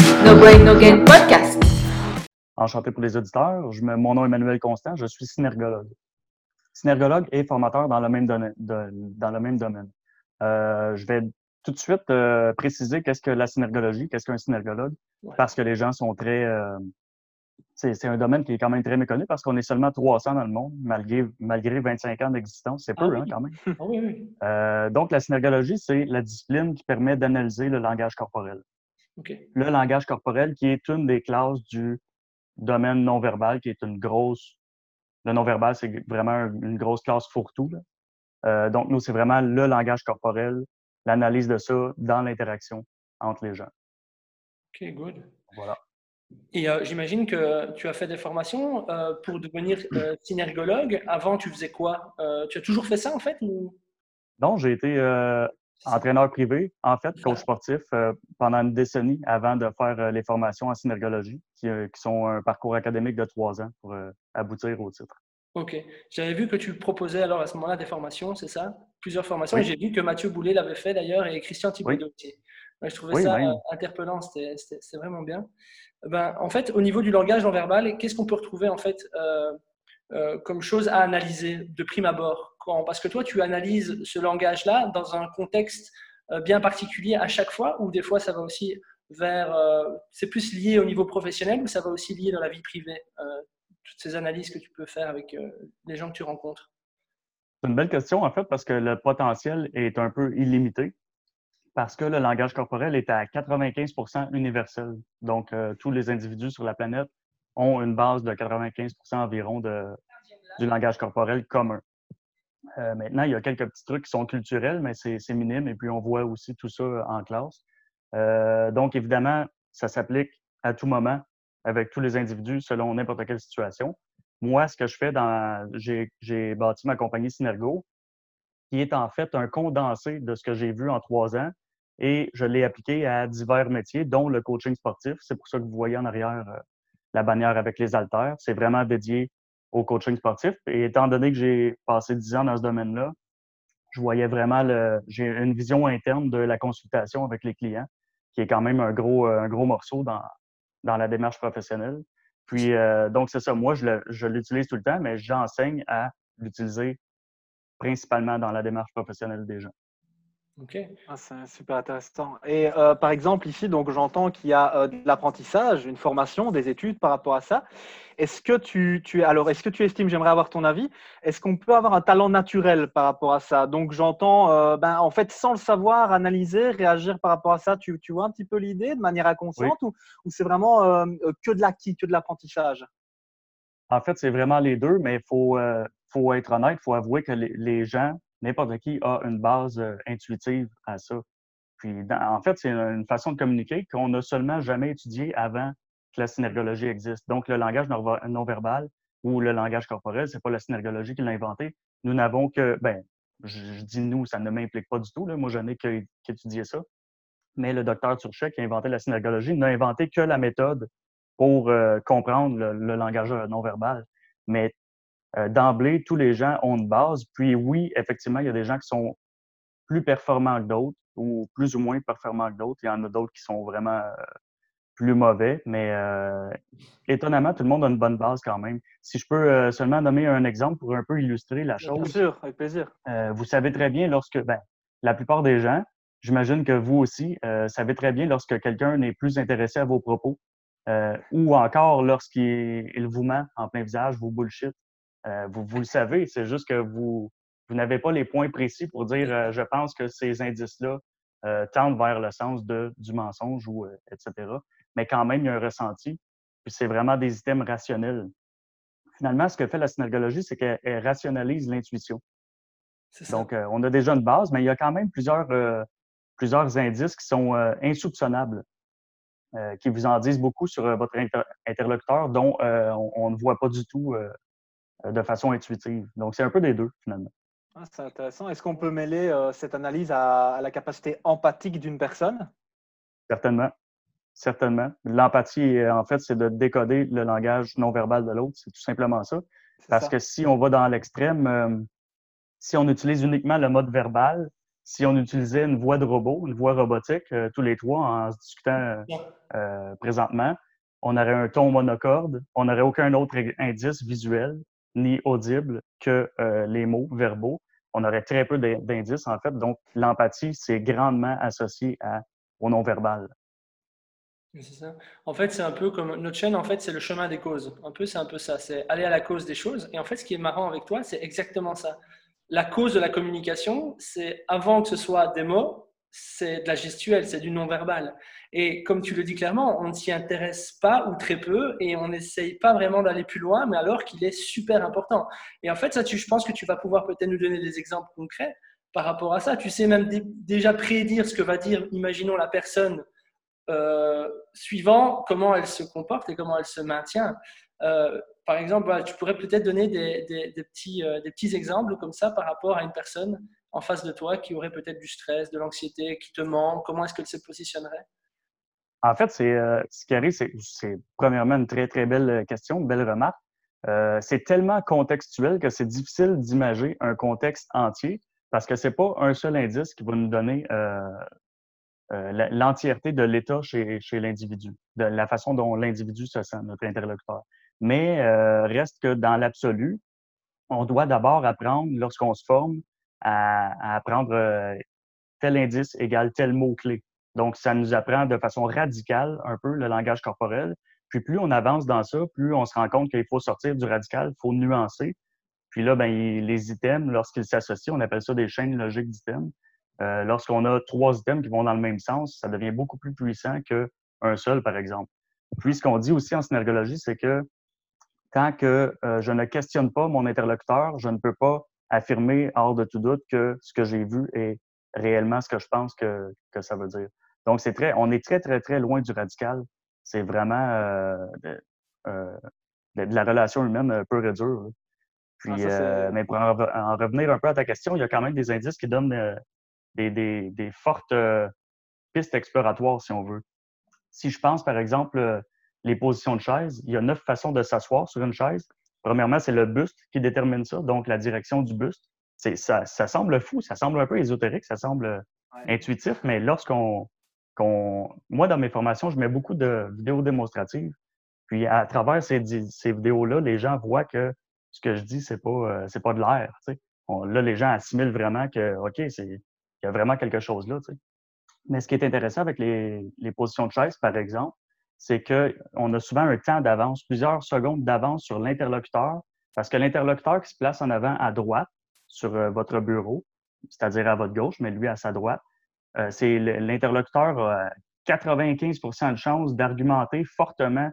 No Brain No Gain Podcast. Enchanté pour les auditeurs. Je me- mon nom est Emmanuel Constant. Je suis synergologue. Synergologue et formateur dans le même, domaine- de- dans le même domaine. Euh, je vais tout de suite euh, préciser qu'est-ce que la synergologie, qu'est-ce qu'un synergologue, Ouais. parce que les gens sont très... euh, c'est un domaine qui est quand même très méconnu parce qu'on est seulement 300 dans le monde, malgré, malgré 25 ans d'existence. C'est peu, Ah hein, oui. quand même. Ah oui, oui. Euh, donc, la synergologie, c'est la discipline qui permet d'analyser le langage corporel. Le langage corporel, qui est une des classes du domaine non-verbal, qui est une grosse. Le non-verbal, c'est vraiment un- une grosse classe fourre-tout. Euh, donc, nous, c'est vraiment le langage corporel, l'analyse de ça dans l'interaction entre les gens. OK, good. Voilà. Et euh, j'imagine que tu as fait des formations euh, pour devenir euh, synergologue. Avant, tu faisais quoi? Tu as toujours fait ça, en fait ou... Donc, j'ai été entraîneur privé, en fait, coach sportif, euh, pendant une décennie avant de faire euh, les formations en synergologie, qui, euh, qui sont un parcours académique de trois ans pour aboutir au titre. OK. J'avais vu que tu proposais alors à ce moment-là des formations, c'est ça? Plusieurs formations. Oui. J'ai vu que Mathieu Boulet l'avait fait d'ailleurs et Christian Thibaudot aussi. Ouais, je trouvais Oui, ça même. euh, interpellant, c'était vraiment bien. Ben, en fait, au niveau du langage non verbal, qu'est-ce qu'on peut retrouver en fait euh, comme chose à analyser de prime abord Parce que toi, tu analyses ce langage-là dans un contexte euh, bien particulier à chaque fois, ou des fois ça va aussi vers. euh, c'est plus lié au niveau professionnel, ou ça va aussi lié dans la vie privée Toutes ces analyses que tu peux faire avec les gens que tu rencontres? C'est une belle question, en fait, parce que le potentiel est un peu illimité, parce que le langage corporel est à 95% universel. Donc, tous les individus sur la planète ont une base de 95% environ de, du langage corporel commun. Euh, maintenant, il y a quelques petits trucs qui sont culturels, mais c'est minime, et puis on voit aussi tout ça en classe. Euh, donc, évidemment, ça s'applique à tout moment avec tous les individus selon n'importe quelle situation. Moi, ce que je fais dans. J'ai bâti ma compagnie Synergo, qui est en fait un condensé de ce que j'ai vu en trois ans et je l'ai appliqué à divers métiers, dont le coaching sportif. C'est pour ça que vous voyez en arrière euh, la bannière avec les haltères. C'est vraiment dédié au coaching sportif. Et étant donné que j'ai passé dix ans dans ce domaine-là, je voyais vraiment le. J'ai une vision interne de la consultation avec les clients, qui est quand même un gros, un gros morceau dans, dans la démarche professionnelle. Puis, euh, donc, c'est ça. Moi, je l'utilise tout le temps, mais j'enseigne à l'utiliser principalement dans la démarche professionnelle des gens. OK. Ah, c'est super intéressant. Et euh, par exemple, ici, donc j'entends qu'il y a euh, de l'apprentissage, une formation, des études par rapport à ça. Est-ce que tu, tu alors est-ce que tu estimes, j'aimerais avoir ton avis, est-ce qu'on peut avoir un talent naturel par rapport à ça? Donc j'entends, euh, ben, en fait, sans le savoir, analyser, réagir par rapport à ça. Tu, tu vois un petit peu l'idée de manière inconsciente ou, ou c'est vraiment que de l'acquis, que de l'apprentissage? En fait, c'est vraiment les deux, mais il faut, faut être honnête, il faut avouer que les, les gens, n'importe qui, a une base euh, intuitive à ça. Puis, en fait, c'est une, façon de communiquer qu'on n'a seulement jamais étudié avant que la synergologie existe. Donc, le langage non- non-verbal ou le langage corporel, c'est pas la synergologie qui l'a inventé. Nous n'avons que, ben, je, dis nous, ça ne m'implique pas du tout. Là. Moi, je n'ai qu'étudié ça. Mais le docteur Turchet, qui a inventé la synergologie, n'a inventé que la méthode pour euh, comprendre le, le langage non-verbal. Mais euh, d'emblée, tous les gens ont une base. Puis oui, effectivement, il y a des gens qui sont plus performants que d'autres ou plus ou moins performants que d'autres. Il y en a d'autres qui sont vraiment euh, plus mauvais, mais euh, étonnamment, tout le monde a une bonne base quand même. Si je peux euh, seulement nommer un exemple pour un peu illustrer la Bien chose, sûr, avec plaisir. euh, vous savez très bien lorsque, ben, la plupart des gens, j'imagine que vous aussi, euh, savez très bien lorsque quelqu'un n'est plus intéressé à vos propos euh, ou encore lorsqu'il il vous ment en plein visage, vous bullshit. Euh, vous, vous le savez, c'est juste que vous, vous n'avez pas les points précis pour dire euh, je pense que ces indices-là euh, tendent vers le sens de, du mensonge ou etc. Mais quand même, il y a un ressenti. Puis c'est vraiment des items rationnels. Finalement, ce que fait la synergologie, c'est qu'elle elle rationalise l'intuition. Donc, on a déjà une base, mais il y a quand même plusieurs, plusieurs indices qui sont insoupçonnables, euh, qui vous en disent beaucoup sur euh, votre inter- interlocuteur, dont euh, on, on ne voit pas du tout de façon intuitive. Donc, c'est un peu des deux, finalement. Ah, c'est intéressant. Est-ce qu'on peut mêler euh, cette analyse à, à la capacité empathique d'une personne? Certainement. Certainement. L'empathie, euh, en fait, c'est de décoder le langage non verbal de l'autre. C'est tout simplement ça. Parce ça que si on va dans l'extrême, euh, si on utilise uniquement le mode verbal, si on utilisait une voix de robot, une voix robotique, euh, tous les trois en se discutant euh, présentement, on aurait un ton monocorde, on n'aurait aucun autre indice visuel ni audible que euh, les mots verbaux. On aurait très peu d'indices, en fait. Donc, l'empathie, c'est grandement associé au non-verbal. C'est ça. En fait, c'est un peu comme notre chaîne, en fait, c'est le chemin des causes. Un peu, c'est un peu ça. C'est aller à la cause des choses. Et en fait, ce qui est marrant avec toi, c'est exactement ça. La cause de la communication, c'est avant que ce soit des mots, c'est de la gestuelle, c'est du non-verbal. Et comme tu le dis clairement, on ne s'y intéresse pas ou très peu et on n'essaye pas vraiment d'aller plus loin, mais alors qu'il est super important. Et en fait, ça, tu, je pense que tu vas pouvoir peut-être nous donner des exemples concrets par rapport à ça. Tu sais même déjà prédire ce que va dire, imaginons la personne euh, suivant comment elle se comporte et comment elle se maintient. Euh, par exemple, tu pourrais peut-être donner des, petits, euh, des petits exemples comme ça par rapport à une personne en face de toi qui aurait peut-être du stress, de l'anxiété, qui te ment. Comment est-ce qu'elle se positionnerait En fait, c'est ce qui arrive, c'est premièrement une très, très belle question, une belle remarque. c'est tellement contextuel que c'est difficile d'imager un contexte entier parce que c'est pas un seul indice qui va nous donner euh, l'entièreté de l'état chez, chez l'individu, de la façon dont l'individu se sent, notre interlocuteur. Mais euh, reste que dans l'absolu, on doit d'abord apprendre, lorsqu'on se forme, à, apprendre euh, tel indice égale tel mot-clé. Donc, ça nous apprend de façon radicale un peu le langage corporel. Puis plus on avance dans ça, plus on se rend compte qu'il faut sortir du radical, il faut nuancer. Puis là, ben, les items, lorsqu'ils s'associent, on appelle ça des chaînes logiques d'items. Euh, lorsqu'on a trois items qui vont dans le même sens, ça devient beaucoup plus puissant qu'un seul, par exemple. Puis, ce qu'on dit aussi en synergologie, c'est que tant que euh, je ne questionne pas mon interlocuteur, je ne peux pas affirmer hors de tout doute que ce que j'ai vu est réellement ce que je pense que, que ça veut dire. Donc, c'est très, on est très, très, très loin du radical. C'est vraiment euh, de, la relation humaine pure et dure. Puis, ah, mais pour en, revenir un peu à ta question, il y a quand même des indices qui donnent des, fortes euh, pistes exploratoires, si on veut. Si je pense, par exemple, euh, les positions de chaise, il y a neuf façons de s'asseoir sur une chaise. Premièrement, c'est le buste qui détermine ça, donc la direction du buste. Ça, ça semble fou, ça semble un peu ésotérique, ça semble euh, intuitif, mais lorsqu'on. moi, dans mes formations, je mets beaucoup de vidéos démonstratives. Puis à travers ces, ces vidéos-là, les gens voient que ce que je dis, c'est pas, c'est pas de l'air. Là, les gens assimilent vraiment que, OK, il y a vraiment quelque chose là. Mais ce qui est intéressant avec les, les positions de chaise, par exemple, c'est qu'on a souvent un temps d'avance, plusieurs secondes d'avance sur l'interlocuteur, parce que l'interlocuteur qui se place en avant à droite sur euh, votre bureau, c'est-à-dire à votre gauche, mais lui à sa droite, euh, c'est l'interlocuteur a 95% de chances d'argumenter fortement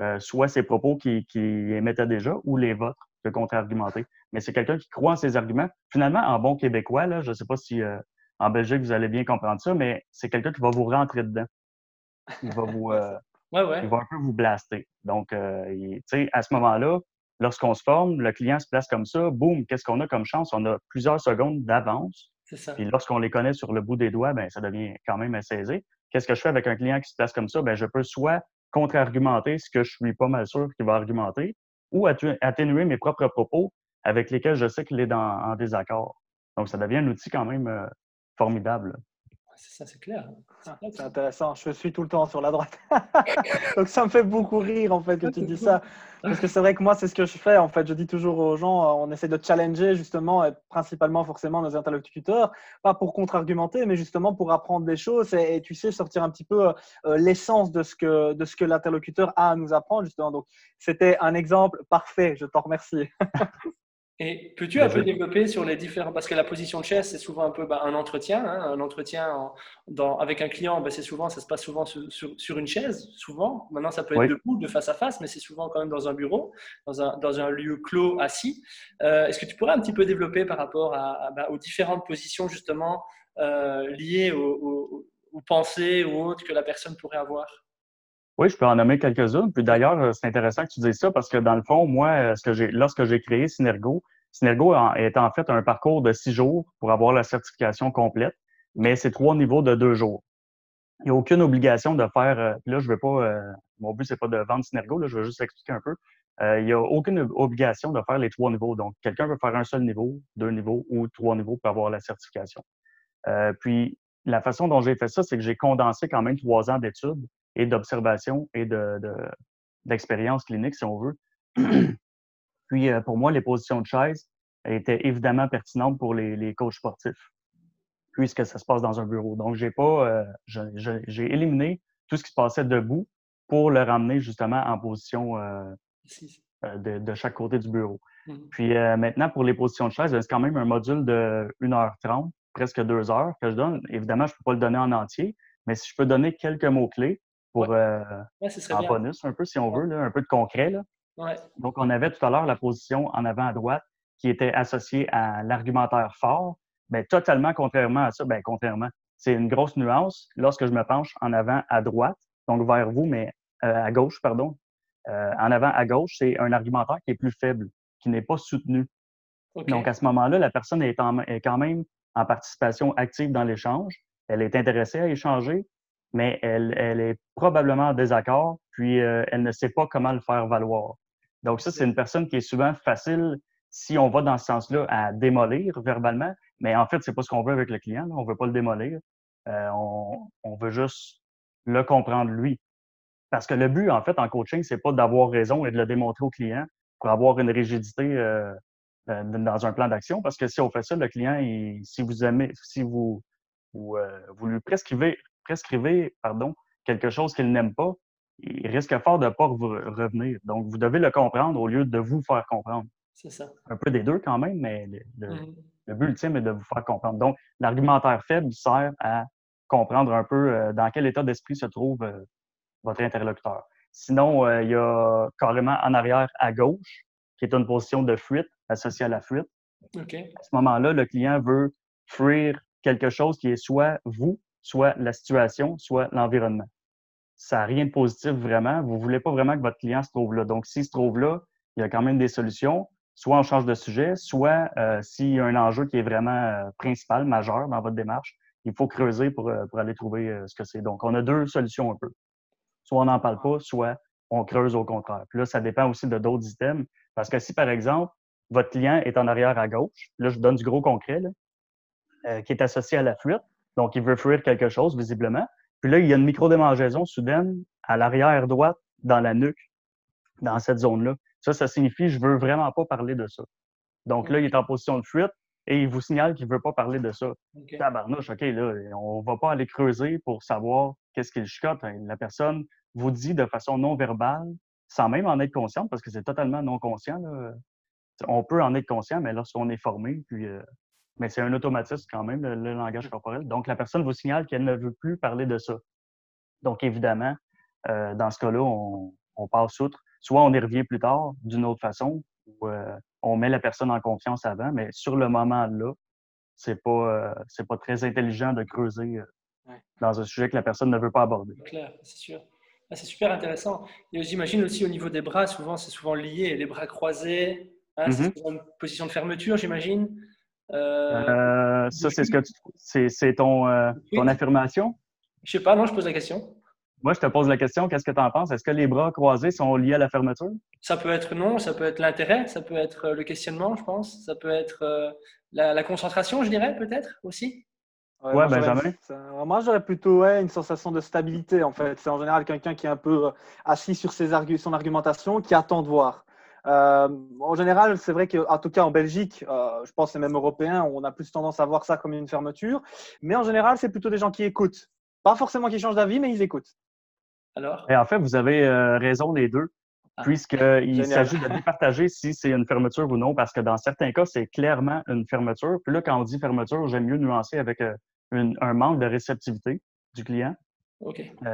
euh, soit ses propos qui, qui émettaient déjà ou les vôtres de contre-argumenter. Mais c'est quelqu'un qui croit en ses arguments. Finalement, en bon québécois, là, je ne sais pas si en Belgique, vous allez bien comprendre ça, mais c'est quelqu'un qui va vous rentrer dedans. Il va vous. Euh, il va un peu vous blaster. Donc, euh, sais, à ce moment-là, lorsqu'on se forme, le client se place comme ça, boum, qu'est-ce qu'on a comme chance? On a plusieurs secondes d'avance. C'est ça. Puis lorsqu'on les connaît sur le bout des doigts, ben, ça devient quand même assez aisé. Qu'est-ce que je fais avec un client qui se place comme ça? Ben, je peux soit contre-argumenter ce que je suis pas mal sûr qu'il va argumenter, ou atténuer mes propres propos avec lesquels je sais qu'il est en désaccord. Donc, ça devient un outil quand même euh, formidable. C'est ça, c'est clair. Ah, c'est intéressant. Je suis tout le temps sur la droite. Donc ça me fait beaucoup rire en fait que tu dis ça. Parce que c'est vrai que moi, c'est ce que je fais. En fait, je dis toujours aux gens, euh, on essaie de challenger justement, et principalement forcément nos interlocuteurs, pas pour contre-argumenter, mais justement pour apprendre des choses et, tu sais, sortir un petit peu euh, l'essence de ce que, de ce que l'interlocuteur a à nous apprendre justement. Donc c'était un exemple parfait. Je t'en remercie. Et peux-tu un peu développer sur les différents parce que la position de chaise c'est souvent un peu bah, un entretien, hein, un entretien dans, avec un client, bah, c'est souvent ça se passe souvent sur, sur, une chaise, souvent. Maintenant ça peut être debout, de face à face, mais c'est souvent quand même dans un bureau, dans un, dans un lieu clos assis. Euh, est-ce que tu pourrais un petit peu développer par rapport à, bah, aux différentes positions justement euh, liées aux, aux pensées ou autres que la personne pourrait avoir? Oui, je peux en nommer quelques-unes. Puis d'ailleurs, euh, c'est intéressant que tu dises ça parce que dans le fond, moi, euh, ce que lorsque j'ai créé Synergo, Synergo est en fait un parcours de six jours pour avoir la certification complète, mais c'est trois niveaux de deux jours. Il n'y a aucune obligation de faire. Euh, là, je veux pas. mon but c'est pas de vendre Synergo. Là, je veux juste expliquer un peu. il n'y a aucune obligation de faire les trois niveaux. Donc, quelqu'un peut faire un seul niveau, deux niveaux ou trois niveaux pour avoir la certification. Puis la façon dont j'ai fait ça, c'est que j'ai condensé quand même trois ans d'études et d'observation et de, d'expérience clinique, si on veut. puis euh, pour moi, les positions de chaise étaient évidemment pertinentes pour les, les coachs sportifs, puisque ça se passe dans un bureau. Donc, j'ai pas, euh, j'ai éliminé tout ce qui se passait debout pour le ramener justement en position euh, de, de, chaque côté du bureau. Mmh. Puis maintenant, pour les positions de chaise, c'est quand même un module de 1h30 presque deux heures que je donne. Évidemment, je ne peux pas le donner en entier, mais si je peux donner quelques mots-clés pour euh, en bonus, un peu, si on veut, là, un peu de concret. Là. Donc, on avait tout à l'heure la position en avant à droite qui était associée à l'argumentaire fort. Bien, totalement contrairement à ça, bien, contrairement, c'est une grosse nuance lorsque je me penche en avant à droite, donc vers vous, mais euh, à gauche, pardon. Euh, en avant à gauche, c'est un argumentaire qui est plus faible, qui n'est pas soutenu. Donc, à ce moment-là, la personne est, est quand même en participation active dans l'échange. Elle est intéressée à échanger, mais elle, elle est probablement en désaccord, puis euh, elle ne sait pas comment le faire valoir. Donc ça, c'est une personne qui est souvent facile, si on va dans ce sens-là, à démolir verbalement, mais en fait, c'est pas ce qu'on veut avec le client. On veut pas le démolir. Euh, on, on, veut juste le comprendre lui. Parce que le but, en fait, en coaching, c'est pas d'avoir raison et de le démontrer au client pour avoir une rigidité euh, euh, dans un plan d'action parce que si on fait ça, le client, si vous aimez, si vous, vous, euh, vous lui prescrivez, prescrivez pardon, quelque chose qu'il n'aime pas, il risque fort de ne pas revenir. Donc, vous devez le comprendre au lieu de vous faire comprendre. C'est ça. Un peu des deux quand même, mais le, mmh. le, but ultime est de vous faire comprendre. Donc, l'argumentaire faible sert à comprendre un peu euh, dans quel état d'esprit se trouve votre interlocuteur. Sinon, il y a carrément en arrière à gauche, qui est une position de fuite associé à la fuite. À ce moment-là, le client veut fuir quelque chose qui est soit vous, soit la situation, soit l'environnement. Ça n'a rien de positif vraiment. Vous ne voulez pas vraiment que votre client se trouve là. Donc, s'il se trouve là, il y a quand même des solutions. Soit on change de sujet, soit euh, s'il y a un enjeu qui est vraiment euh, principal, majeur dans votre démarche, il faut creuser pour, euh, aller trouver ce que c'est. Donc, on a deux solutions un peu. Soit on n'en parle pas, soit on creuse au contraire. Puis là, ça dépend aussi de d'autres items. Parce que si, par exemple, votre client est en arrière à gauche. Là, je donne du gros concret, qui est associé à la fuite. Donc, il veut fuir quelque chose, visiblement. Puis là, il y a une micro-démangeaison soudaine à l'arrière droite, dans la nuque, dans cette zone-là. Ça, ça signifie je veux vraiment pas parler de ça. Donc là, il est en position de fuite et il vous signale qu'il veut pas parler de ça. Tabarnouche, OK, là, on va pas aller creuser pour savoir qu'est-ce qu'il chicote. La personne vous dit de façon non verbale, sans même en être consciente, parce que c'est totalement non conscient, là, on peut en être conscient, mais lorsqu'on est formé, puis, euh, mais c'est un automatisme quand même, le, langage corporel. Donc, la personne vous signale qu'elle ne veut plus parler de ça. Donc, évidemment, euh, dans ce cas-là, on, passe outre. Soit on y revient plus tard d'une autre façon, ou euh, on met la personne en confiance avant, mais sur le moment-là, c'est pas, c'est pas très intelligent de creuser dans un sujet que la personne ne veut pas aborder. Clair, c'est sûr. Ah, c'est super intéressant. J'imagine aussi au niveau des bras, souvent, c'est souvent lié, les bras croisés, Hein, c'est mm-hmm. une position de fermeture, j'imagine. Euh, euh, ça, c'est ce que c'est, ton, euh, ton affirmation? Je sais pas, non, je pose la question. Moi, je te pose la question, qu'est-ce que tu en penses? Est-ce que les bras croisés sont liés à la fermeture? Ça peut être non, ça peut être l'intérêt, ça peut être le questionnement, je pense. Ça peut être la, concentration, je dirais, peut-être aussi. Ouais, Benjamin. Moi, j'aurais plutôt une sensation de stabilité, en fait. C'est en général quelqu'un qui est un peu assis sur ses son argumentation, qui attend de voir. Euh, en général, c'est vrai qu'en tout cas en Belgique, euh, je pense et même européen, on a plus tendance à voir ça comme une fermeture. Mais en général, c'est plutôt des gens qui écoutent. Pas forcément qui changent d'avis, mais ils écoutent. Alors? Et En fait, vous avez euh, raison les deux, ah. puisqu'il s'agit de départager si c'est une fermeture ou non, parce que dans certains cas, c'est clairement une fermeture. Puis là, quand on dit fermeture, j'aime mieux nuancer avec un manque de réceptivité du client.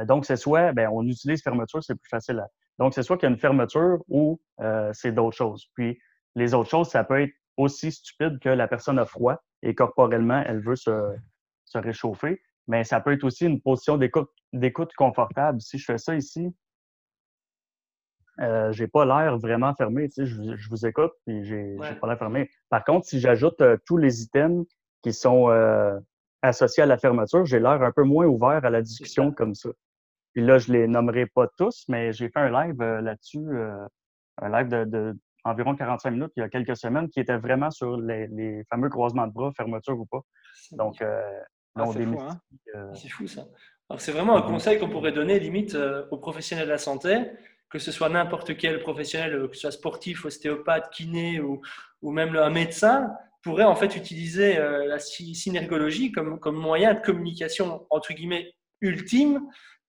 donc, c'est soit, ben, on utilise fermeture, c'est plus facile à, donc, c'est soit qu'il y a une fermeture ou euh, c'est d'autres choses. Puis, les autres choses, ça peut être aussi stupide que la personne a froid et corporellement, elle veut se, réchauffer. Mais ça peut être aussi une position d'écoute confortable. Si je fais ça ici, euh, j'ai pas l'air vraiment fermé. Tu sais, je, vous écoute et j'ai pas l'air fermé. Par contre, si j'ajoute euh, tous les items qui sont euh, associés à la fermeture, j'ai l'air un peu moins ouvert à la discussion comme ça. Puis là, je les nommerai pas tous, mais j'ai fait un live euh, là-dessus, euh, un live de, de, environ 45 minutes il y a quelques semaines qui était vraiment sur les, les fameux croisements de bras, fermeture ou pas. Donc, euh, Ah, c'est fou, hein. euh, C'est fou ça. Alors, c'est vraiment un conseil qu'on pourrait donner limite euh, aux professionnels de la santé, que ce soit n'importe quel professionnel, que ce soit sportif, ostéopathe, kiné ou, ou même un médecin, pourrait en fait utiliser la sy- synergologie comme, comme moyen de communication entre guillemets ultime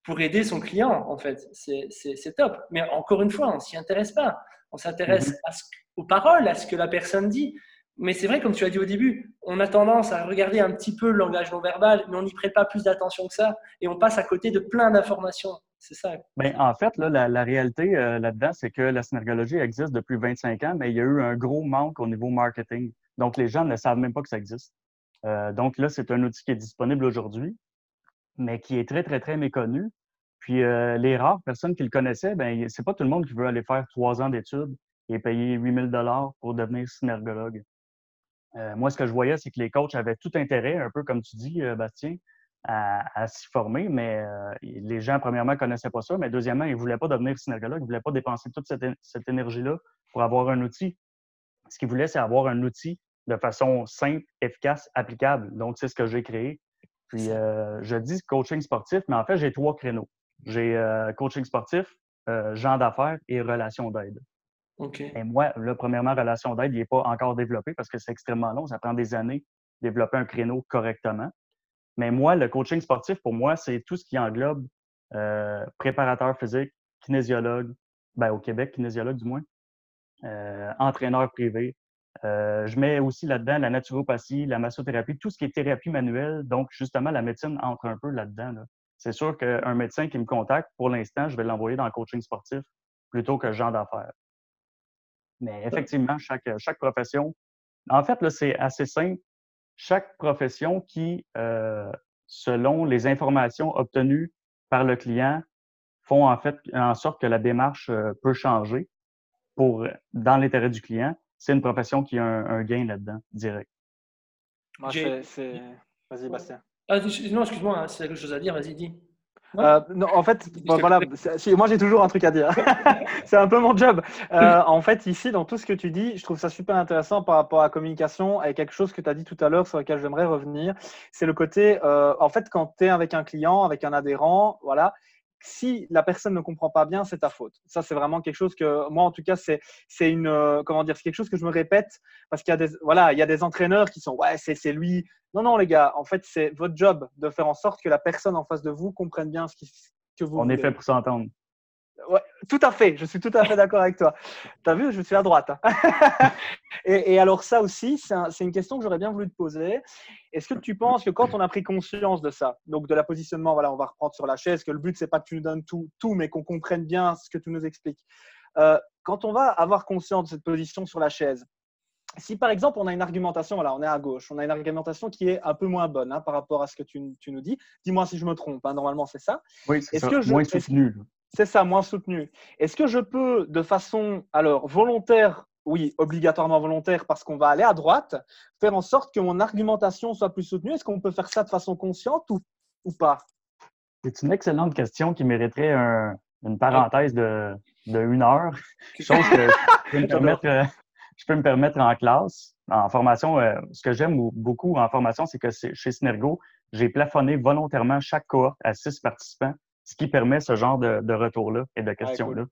pour aider son client en fait. C'est- top. Mais encore une fois, on s'y intéresse pas. On s'intéresse Mhm. aux paroles, à ce que la personne dit. Mais c'est vrai, comme tu as dit au début, on a tendance à regarder un petit peu le langage non verbal, mais on n'y prête pas plus d'attention que ça, et on passe à côté de plein d'informations. C'est ça. Ben, en fait, là, la, la réalité euh, là-dedans, c'est que la synergologie existe depuis 25 ans, mais il y a eu un gros manque au niveau marketing. Donc, les gens ne savent même pas que ça existe. Euh, donc là, c'est un outil qui est disponible aujourd'hui, mais qui est très, très, très méconnu. Puis euh, les rares personnes qui le connaissaient, ben, c'est pas tout le monde qui veut aller faire trois ans d'études et payer 8000 dollars pour devenir synergologue. Euh, moi, ce que je voyais, c'est que les coachs avaient tout intérêt, un peu comme tu dis, euh, Bastien, à, s'y former, mais les gens, premièrement, connaissaient pas ça, mais deuxièmement, ils voulaient pas devenir synergologue, ils voulaient pas dépenser toute cette, cette énergie-là pour avoir un outil. Ce qu'ils voulaient, c'est avoir un outil de façon simple, efficace, applicable. Donc, c'est ce que j'ai créé. Puis, euh, je dis coaching sportif, mais en fait, j'ai trois créneaux. J'ai euh, coaching sportif, euh, gens d'affaires et relations d'aide. Ok. Et moi, là, premièrement, relation d'aide, il n'est pas encore développé parce que c'est extrêmement long. Ça prend des années de développer un créneau correctement. Mais moi, le coaching sportif, pour moi, c'est tout ce qui englobe euh, préparateur physique, kinésiologue, ben, au Québec, kinésiologue du moins, entraîneur privé. Euh, je mets aussi là-dedans la naturopathie, la massothérapie, tout ce qui est thérapie manuelle. Donc, justement, la médecine entre un peu là-dedans. là. C'est sûr qu'un médecin qui me contacte, pour l'instant, je vais l'envoyer dans le coaching sportif plutôt que genre d'affaires. Mais effectivement, chaque, chaque profession, en fait, là, c'est assez simple. Chaque profession qui, euh, selon les informations obtenues par le client, font en fait en sorte que la démarche euh, peut changer pour, dans l'intérêt du client, c'est une profession qui a un, un gain là-dedans, direct. Moi, J'ai- c'est- c'est- Vas-y, Bastien. Ah, non, excuse-moi, hein, c'est quelque chose à dire, vas-y, dis. Non Euh, non, en fait, voilà, moi j'ai toujours un truc à dire. c'est un peu mon job. Euh, en fait, ici, dans tout ce que tu dis, je trouve ça super intéressant par rapport à la communication et quelque chose que tu as dit tout à l'heure sur lequel j'aimerais revenir. C'est le côté, euh, en fait, quand tu es avec un client, avec un adhérent, voilà, si la personne ne comprend pas bien, c'est ta faute. Ça, c'est vraiment quelque chose que moi, en tout cas, c'est c'est une euh, comment dire, c'est quelque chose que je me répète parce qu'il y a des voilà, il y a des entraîneurs qui sont ouais, c'est c'est lui. Non, non, les gars, en fait, c'est votre job de faire en sorte que la personne en face de vous comprenne bien ce qui, que vous voulez. fait pour s'entendre. Ouais, tout à fait, je suis tout à fait d'accord avec toi. Tu as vu, je suis à droite. hein. et, et alors ça aussi, c'est un- c'est une question que j'aurais bien voulu te poser. Est-ce que tu penses que quand on a pris conscience de ça, donc de la positionnement, voilà, on va reprendre sur la chaise, que le but, c'est pas que tu nous donnes tout, tout mais qu'on comprenne bien ce que tu nous expliques. Euh, quand on va avoir conscience de cette position sur la chaise, si par exemple on a une argumentation, voilà, on est à gauche, on a une argumentation qui est un peu moins bonne hein, par rapport à ce que tu, tu nous dis, dis-moi si je me trompe, hein, normalement c'est ça. Oui, c'est Est-ce que je- Moins. C'est ça, moins soutenu. Est-ce que je peux, de façon alors volontaire, oui, obligatoirement volontaire, parce qu'on va aller à droite, faire en sorte que mon argumentation soit plus soutenue? Est-ce qu'on peut faire ça de façon consciente ou, ou pas? C'est une excellente question qui mériterait un- une parenthèse de, de une heure. Chose que je peux me permettre, euh, je peux me permettre en classe, en formation. euh, ce que j'aime beaucoup en formation, c'est que chez Synergo, j'ai plafonné volontairement chaque cohorte à six participants, ce qui permet ce genre de, de retour-là et de questions-là.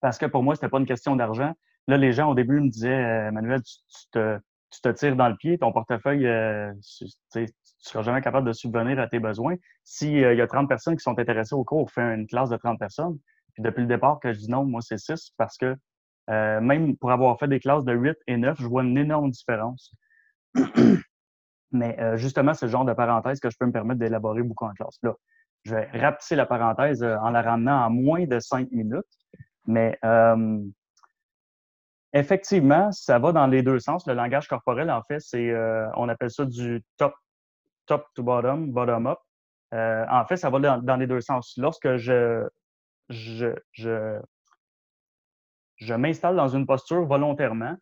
Parce que pour moi, c'était pas une question d'argent. Là, les gens au début me disaient, euh, Manuel, tu, tu te, tu te tires dans le pied, ton portefeuille, euh, tu tu seras jamais capable de subvenir à tes besoins. S'il y a 30 personnes qui sont intéressées au cours, on fait une classe de 30 personnes. Puis depuis le départ, que je dis non, moi, c'est 6 parce que euh, même pour avoir fait des classes de 8 et 9, je vois une énorme différence. Mais euh, justement, c'est le genre de parenthèse que je peux me permettre d'élaborer beaucoup en classe. Là, je vais rapetisser la parenthèse euh, en la ramenant à moins de 5 minutes. Mais euh, effectivement, ça va dans les deux sens. Le langage corporel, en fait, c'est euh, on appelle ça du top, top to bottom, bottom up. En fait, ça va dans, dans les deux sens. Lorsque je, je, je, je m'installe dans une posture volontairement,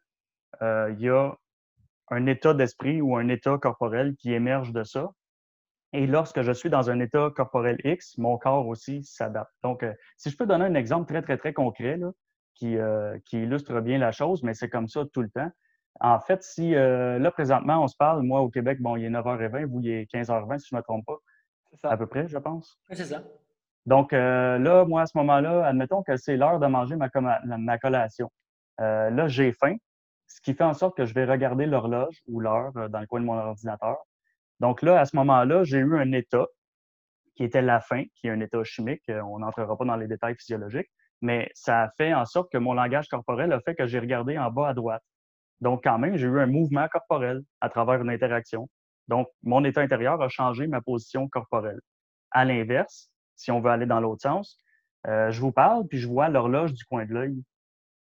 il y a un état d'esprit ou un état corporel qui émerge de ça. Et lorsque je suis dans un état corporel X, mon corps aussi s'adapte. Donc, euh, si je peux donner un exemple très, très, très concret là, qui, euh, qui illustre bien la chose, mais c'est comme ça tout le temps. En fait, si euh, là, présentement, on se parle, moi, au Québec, bon, il est 9h20, vous, il est 15h20, si je ne me trompe pas. Ça. À peu près, je pense. Ouais, c'est ça. Donc là, moi, à ce moment-là, admettons que c'est l'heure de manger ma, collation. Là, j'ai faim, ce qui fait en sorte que je vais regarder l'horloge ou l'heure dans le coin de mon ordinateur. Donc là, à ce moment-là, j'ai eu un état qui était la faim, qui est un état chimique. Euh, On n'entrera pas dans les détails physiologiques, mais ça a fait en sorte que mon langage corporel a fait que j'ai regardé en bas à droite. Donc, quand même, j'ai eu un mouvement corporel à travers une interaction. Donc, mon état intérieur a changé ma position corporelle. À l'inverse, si on veut aller dans l'autre sens, euh, je vous parle, puis je vois l'horloge du coin de l'œil,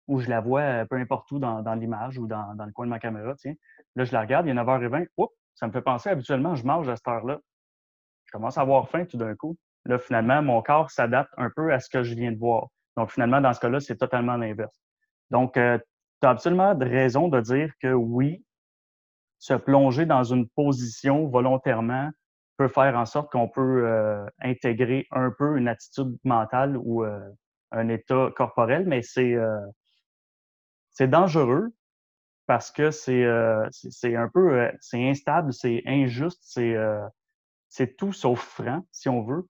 ou je la vois euh, peu importe où dans, l'image ou dans, dans le coin de ma caméra. Tiens. Là, je la regarde, il est 9h20. Oups, ça me fait penser, habituellement, je mange à cette heure-là. Je commence à avoir faim tout d'un coup. Là, finalement, mon corps s'adapte un peu à ce que je viens de voir. Donc, finalement, dans ce cas-là, c'est totalement l'inverse. Donc, tu as absolument de raison de dire que oui, se plonger dans une position volontairement peut faire en sorte qu'on peut euh, intégrer un peu une attitude mentale ou euh, un état corporel, mais c'est euh, c'est dangereux parce que c'est euh, un peu euh, c'est instable, c'est injuste, c'est euh, c'est tout sauf franc, si on veut.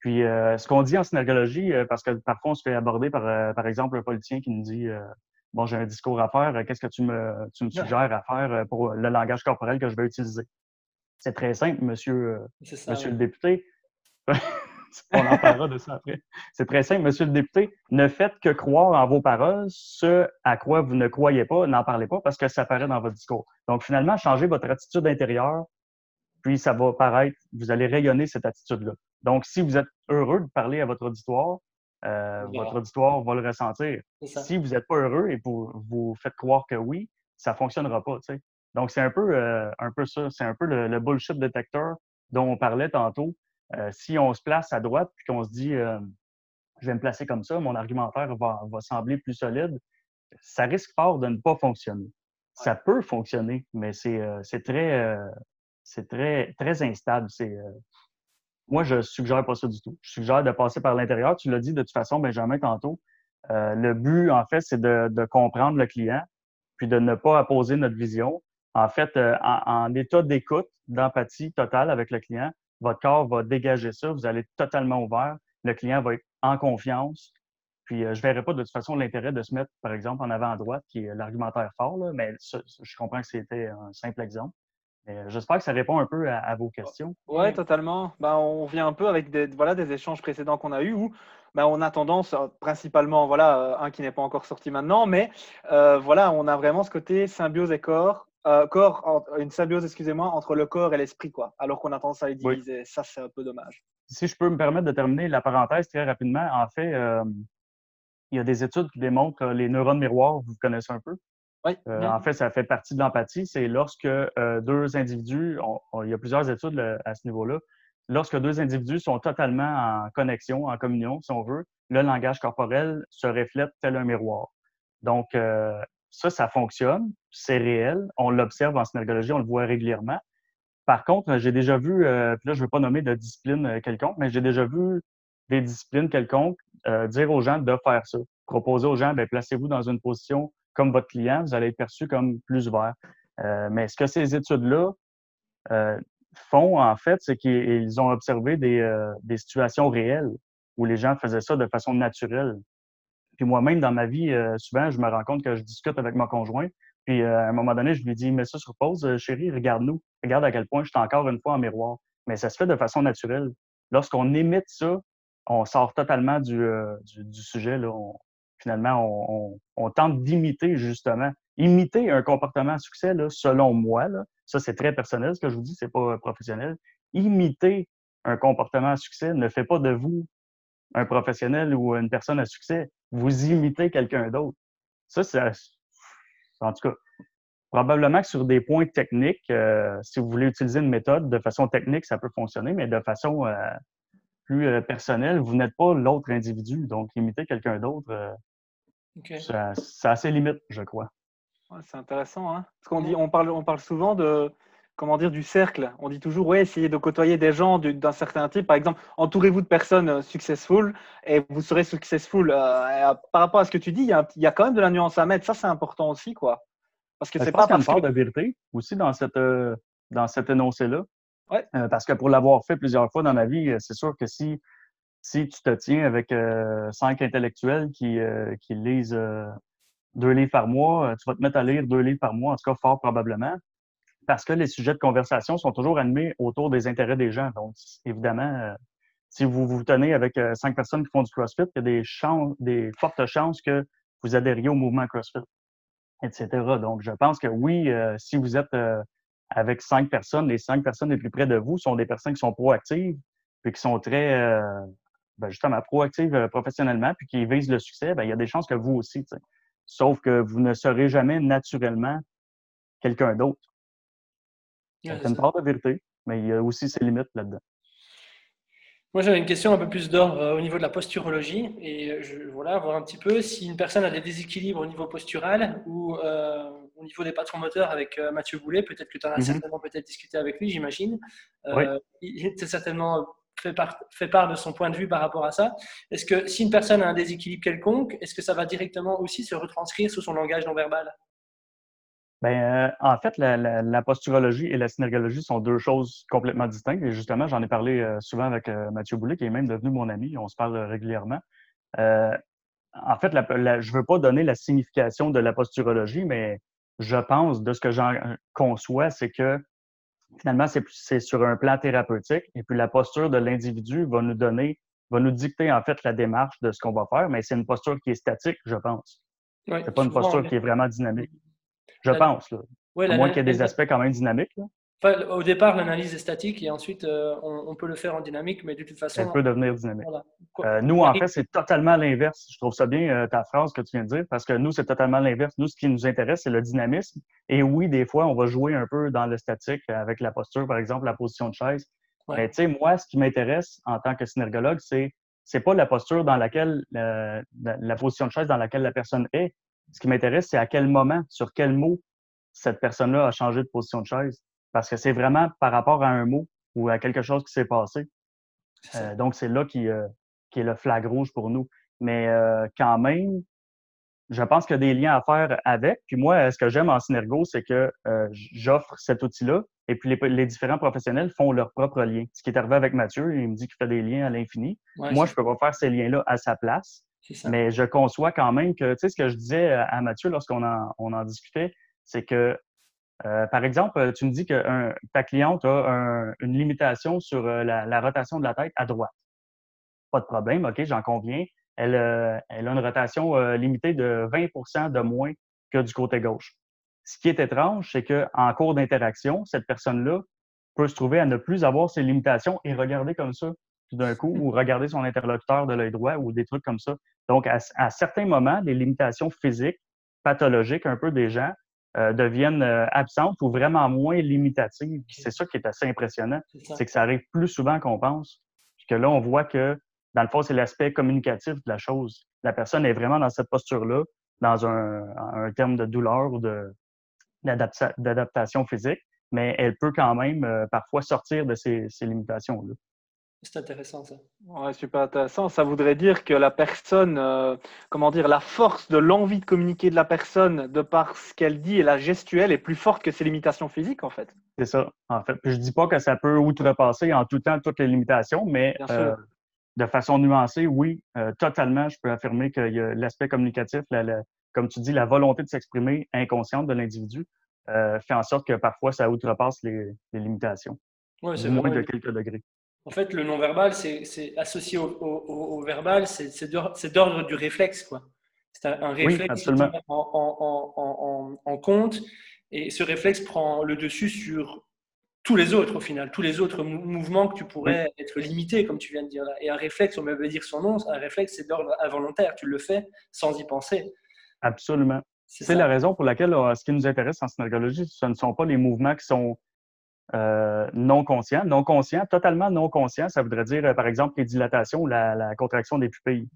Puis euh, ce qu'on dit en synergologie, euh, parce que parfois on se fait aborder par, euh, par exemple, un politicien qui nous dit euh, Bon, j'ai un discours à faire, qu'est-ce que tu me, tu me suggères à faire pour le langage corporel que je vais utiliser? C'est très simple, monsieur, euh, ça. monsieur le député. On en parlera de ça après. C'est très simple, monsieur le député. Ne faites que croire en vos paroles. Ce à quoi vous ne croyez pas, n'en parlez pas parce que ça paraît dans votre discours. Donc, finalement, changez votre attitude intérieure, puis ça va paraître, vous allez rayonner cette attitude-là. Donc, si vous êtes heureux de parler à votre auditoire, euh, votre auditoire va le ressentir. Si vous n'êtes pas heureux et vous vous faites croire que oui, ça fonctionnera pas. Donc, c'est un peu, euh, un peu ça. C'est un peu le, le bullshit detector dont on parlait tantôt. Euh, si on se place à droite puis qu'on se dit euh, je vais me placer comme ça, mon argumentaire va, va sembler plus solide, ça risque fort de ne pas fonctionner. Ça peut fonctionner, mais c'est euh, très, euh, c'est très, très instable. C'est, euh, moi, je suggère pas ça du tout. Je suggère de passer par l'intérieur. Tu l'as dit de toute façon, Benjamin, tantôt. Euh, le but, en fait, c'est de, de comprendre le client, puis de ne pas opposer notre vision. En fait, euh, en, en état d'écoute, d'empathie totale avec le client, votre corps va dégager ça. Vous allez être totalement ouvert. Le client va être en confiance. Puis, euh, je verrai pas de toute façon l'intérêt de se mettre, par exemple, en avant à droite, qui est l'argumentaire fort, là, mais je comprends que c'était un simple exemple. Euh, J'espère que ça répond un peu à, vos questions. Ouais, totalement. Ben, on vient un peu avec des, voilà, des échanges précédents qu'on a eus où ben, on a tendance, euh, principalement, voilà, un qui n'est pas encore sorti maintenant, mais voilà, on a vraiment ce côté symbiose et corps, euh, corps en- une symbiose, excusez-moi, entre le corps et l'esprit, quoi. Alors qu'on a tendance à les Oui. diviser. Ça, c'est un peu dommage. Si je peux me permettre de terminer la parenthèse très rapidement, en fait, euh, il y a des études qui démontrent que les neurones miroirs, vous connaissez un peu. Oui. Euh, en fait, ça fait partie de l'empathie. C'est lorsque euh, deux individus, on- on- il y a plusieurs études là, à ce niveau-là, lorsque deux individus sont totalement en connexion, en communion, si on veut, le langage corporel se reflète tel un miroir. Donc, euh, ça, ça fonctionne, c'est réel, on l'observe en synergologie, on le voit régulièrement. Par contre, j'ai déjà vu, euh, puis là, je ne veux pas nommer de discipline euh, quelconque, mais j'ai déjà vu des disciplines quelconques euh, dire aux gens de faire ça. Proposer aux gens, ben, placez-vous dans une position comme votre client, vous allez être perçu comme plus ouvert. Mais ce que ces études-là font, en fait, c'est qu'ils ont observé des, des situations réelles où les gens faisaient ça de façon naturelle. Puis moi-même, dans ma vie, euh, souvent, je me rends compte que je discute avec mon conjoint. Puis euh, à un moment donné, je lui dis, mets ça sur pause, euh, chérie, regarde-nous. Regarde à quel point je suis encore une fois en miroir. Mais ça se fait de façon naturelle. Lorsqu'on imite ça, on sort totalement du, euh, du, du sujet. Là. On- finalement, on, on- on tente d'imiter justement. Imiter un comportement à succès, là, selon moi, là, ça c'est très personnel ce que je vous dis, c'est pas professionnel. Imiter un comportement à succès ne fait pas de vous un professionnel ou une personne à succès. Vous imitez quelqu'un d'autre. Ça, c'est en tout cas, probablement que sur des points techniques, euh, si vous voulez utiliser une méthode de façon technique, ça peut fonctionner, mais de façon euh, plus euh, personnelle, vous n'êtes pas l'autre individu. Donc, imiter quelqu'un d'autre, euh, ça, ça a ses limites, je crois. Ouais, c'est intéressant, hein. Parce qu'on dit, on parle, on parle souvent de, comment dire, du cercle. On dit toujours, ouais, essayez de côtoyer des gens du- d'un certain type. Par exemple, entourez-vous de personnes euh, successful et vous serez successful. Euh, euh, par rapport à ce que tu dis, il y, a, un petit- il y a quand même de la nuance à mettre. Ça, c'est important aussi, quoi. Parce que Ben, c'est pas une parce part que... de vérité aussi dans, cette, euh, dans cet énoncé-là. Ouais. Euh, parce que pour l'avoir fait plusieurs fois dans ma vie, c'est sûr que si, si tu te tiens avec cinq intellectuels qui, qui lisent deux livres par mois, tu vas te mettre à lire deux livres par mois, en tout cas fort probablement, parce que les sujets de conversation sont toujours animés autour des intérêts des gens. Donc, évidemment, euh, si vous vous tenez avec euh, cinq personnes qui font du CrossFit, il y a des, chances, des fortes chances que vous adhériez au mouvement CrossFit, etc. Donc, je pense que oui, euh, si vous êtes avec cinq personnes, les cinq personnes les plus près de vous sont des personnes qui sont proactives, puis qui sont très, ben, justement, proactives professionnellement, puis qui visent le succès, ben, il y a des chances que vous aussi. Sauf que vous ne serez jamais naturellement quelqu'un d'autre. Ouais, Il y c'est a une part de vérité, mais il y a aussi ses limites là-dedans. Moi, j'avais une question un peu plus d'ordre euh, au niveau de la posturologie. Et euh, je, voilà, voir un petit peu si une personne a des déséquilibres au niveau postural ou euh, au niveau des patrons moteurs avec euh, Mathieu Boulet. Peut-être que tu en as Mhm. certainement peut-être discuté avec lui, j'imagine. Oui. Il t'a certainement fait part, fait part de son point de vue par rapport à ça. Est-ce que si une personne a un déséquilibre quelconque, est-ce que ça va directement aussi se retranscrire sur son langage non verbal? Ben, euh, en fait, la, la- la posturologie et la synergologie sont deux choses complètement distinctes. Et justement, j'en ai parlé euh, souvent avec euh, Mathieu Boulet, qui est même devenu mon ami. On se parle régulièrement. Euh, en fait, la, la- je ne veux pas donner la signification de la posturologie, mais je pense, de ce que j'en conçois, c'est que finalement, c'est c'est sur un plan thérapeutique. Et puis, la posture de l'individu va nous donner, va nous dicter en fait la démarche de ce qu'on va faire, mais c'est une posture qui est statique, je pense. Ouais, C'est pas une posture qui est vraiment dynamique. Je La- pense, là. Ouais, À moins qu'il y ait des aspects quand même dynamiques. là. enfin, au départ, l'analyse est statique et ensuite, euh, on, on peut le faire en dynamique, mais de toute façon, Elle peut devenir dynamique. voilà. Euh, nous, en fait, c'est totalement l'inverse. Je trouve ça bien, euh, ta phrase que tu viens de dire, parce que nous, c'est totalement l'inverse. Nous, ce qui nous intéresse, c'est le dynamisme. Et oui, des fois, on va jouer un peu dans le statique avec la posture, par exemple, la position de chaise. Ouais. Mais tu sais, moi, ce qui m'intéresse en tant que synergologue, c'est c'est pas la posture dans laquelle, la, la position de chaise dans laquelle la personne est. Ce qui m'intéresse, c'est à quel moment, sur quel mot cette personne-là a changé de position de chaise. Parce que c'est vraiment par rapport à un mot ou à quelque chose qui s'est passé. Euh, donc, c'est là qui, euh, qui est le flag rouge pour nous. Mais euh, quand même, je pense qu'il y a des liens à faire avec. Puis moi, ce que j'aime en Synergo, c'est que j'offre cet outil-là et puis les, les différents professionnels font leurs propres liens. Ce qui est arrivé avec Mathieu, il me dit qu'il fait des liens à l'infini. Ouais, moi, je peux pas faire ces liens-là à sa place. Mais je conçois quand même que, tu sais, ce que je disais à à Mathieu lorsqu'on en, on en discutait, c'est que, euh, par exemple, tu me dis que ta cliente a un- une limitation sur euh, la, rotation de la tête à droite. Pas de problème, OK, j'en conviens. Elle, euh, elle a une rotation euh, limitée de 20% de moins que du côté gauche. Ce qui est étrange, c'est qu'en cours d'interaction, cette personne-là peut se trouver à ne plus avoir ses limitations et regarder comme ça tout d'un coup, ou regarder son interlocuteur de l'œil droit ou des trucs comme ça. Donc, à, à certains moments, les limitations physiques, pathologiques un peu des gens, euh, deviennent euh, absentes ou vraiment moins limitatives. C'est ça qui est assez impressionnant, c'est que ça arrive plus souvent qu'on pense. Puis que là, on voit que, dans le fond, c'est l'aspect communicatif de la chose. La personne est vraiment dans cette posture-là, dans un, un terme de douleur ou de d'adaptation physique, mais elle peut quand même euh, parfois sortir de ces, ces limitations-là. C'est intéressant ça. Ouais, super intéressant. Ça voudrait dire que la personne, euh, comment dire, la force de l'envie de communiquer de la personne, de par ce qu'elle dit et la gestuelle, est plus forte que ses limitations physiques, en fait. C'est ça, en fait. Puis je dis pas que ça peut outrepasser en tout temps toutes les limitations, mais euh, de façon nuancée, oui, euh, totalement, je peux affirmer qu'il y a l'aspect communicatif, la- la- comme tu dis, la volonté de s'exprimer inconsciente de l'individu euh, fait en sorte que parfois ça outrepasse les, les limitations, Ouais, c'est moins de quelques degrés. En fait, le non-verbal, c'est associé au, au- au- au verbal, c'est c'est d'or- c'est d'ordre du réflexe. quoi. C'est un, un réflexe tient en, en- en- compte et ce réflexe prend le dessus sur tous les autres au final, tous les autres mou- mouvements que tu pourrais être limité, comme tu viens de dire là. Et un réflexe, on va dire son nom, un réflexe, c'est d'ordre involontaire. Tu le fais sans y penser. Absolument. C'est la raison pour laquelle euh, ce qui nous intéresse en synergologie, ce ne sont pas les mouvements qui sont euh, non conscients. Non conscients, totalement non conscients, ça voudrait dire, euh, par exemple, les dilatations ou la, contraction des pupilles.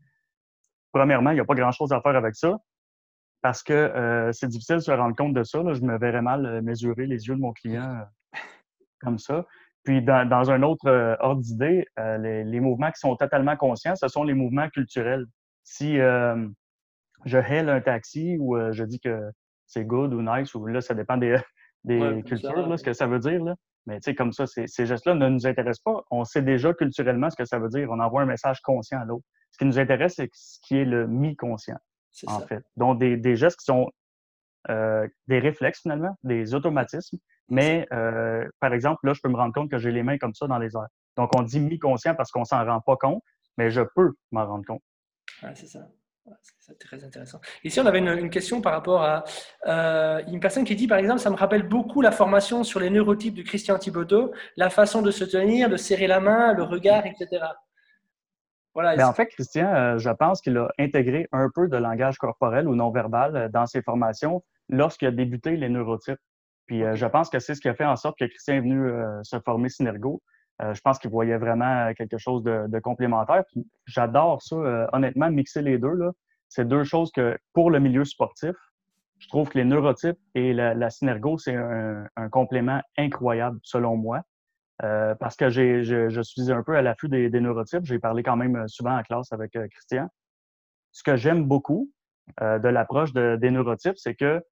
Premièrement, il n'y a pas grand-chose à faire avec ça parce que euh, c'est difficile de se rendre compte de ça. Je me verrais mal euh, mesurer les yeux de mon client euh, comme ça. Puis, dans, un autre ordre d'idée, euh, les, les mouvements qui sont totalement conscients, ce sont les mouvements culturels. Si euh, je haile un taxi ou je dis que c'est good ou nice, ou là, ça dépend des, des Ouais, cultures, là, ce que ça veut dire. Là. Mais tu sais, comme ça, ces, ces gestes-là ne nous intéressent pas. On sait déjà culturellement ce que ça veut dire. On envoie un message conscient à l'autre. Ce qui nous intéresse, c'est ce qui est le mi-conscient, en ça. fait. Donc, des, des gestes qui sont euh, des réflexes, finalement, des automatismes. Mais, euh, par exemple, là, je peux me rendre compte que j'ai les mains comme ça dans les airs. Donc, on dit mi-conscient parce qu'on s'en rend pas compte, mais je peux m'en rendre compte. Ouais, c'est ça. C'est- très intéressant. Ici, on avait une, une question par rapport à euh, une personne qui dit, par exemple, ça me rappelle beaucoup la formation sur les neurotypes de Christian Thibodeau, la façon de se tenir, de serrer la main, le regard, etc. Voilà. Mais en fait, Christian, euh, je pense qu'il a intégré un peu de langage corporel ou non-verbal euh, dans ses formations lorsqu'il a débuté les neurotypes. Puis euh, je pense que c'est ce qui a fait en sorte que Christian est venu se former Synergo. Euh, je pense qu'il voyait vraiment euh, quelque chose de, complémentaire. J'adore ça, euh, honnêtement, mixer les deux. C'est deux choses que pour le milieu sportif, je trouve que les neurotypes et la, Synergo, c'est un, complément incroyable selon moi. Parce que je, suis un peu à l'affût des, neurotypes. J'ai parlé quand même souvent en classe avec Christian. Ce que j'aime beaucoup de l'approche de- des neurotypes, c'est que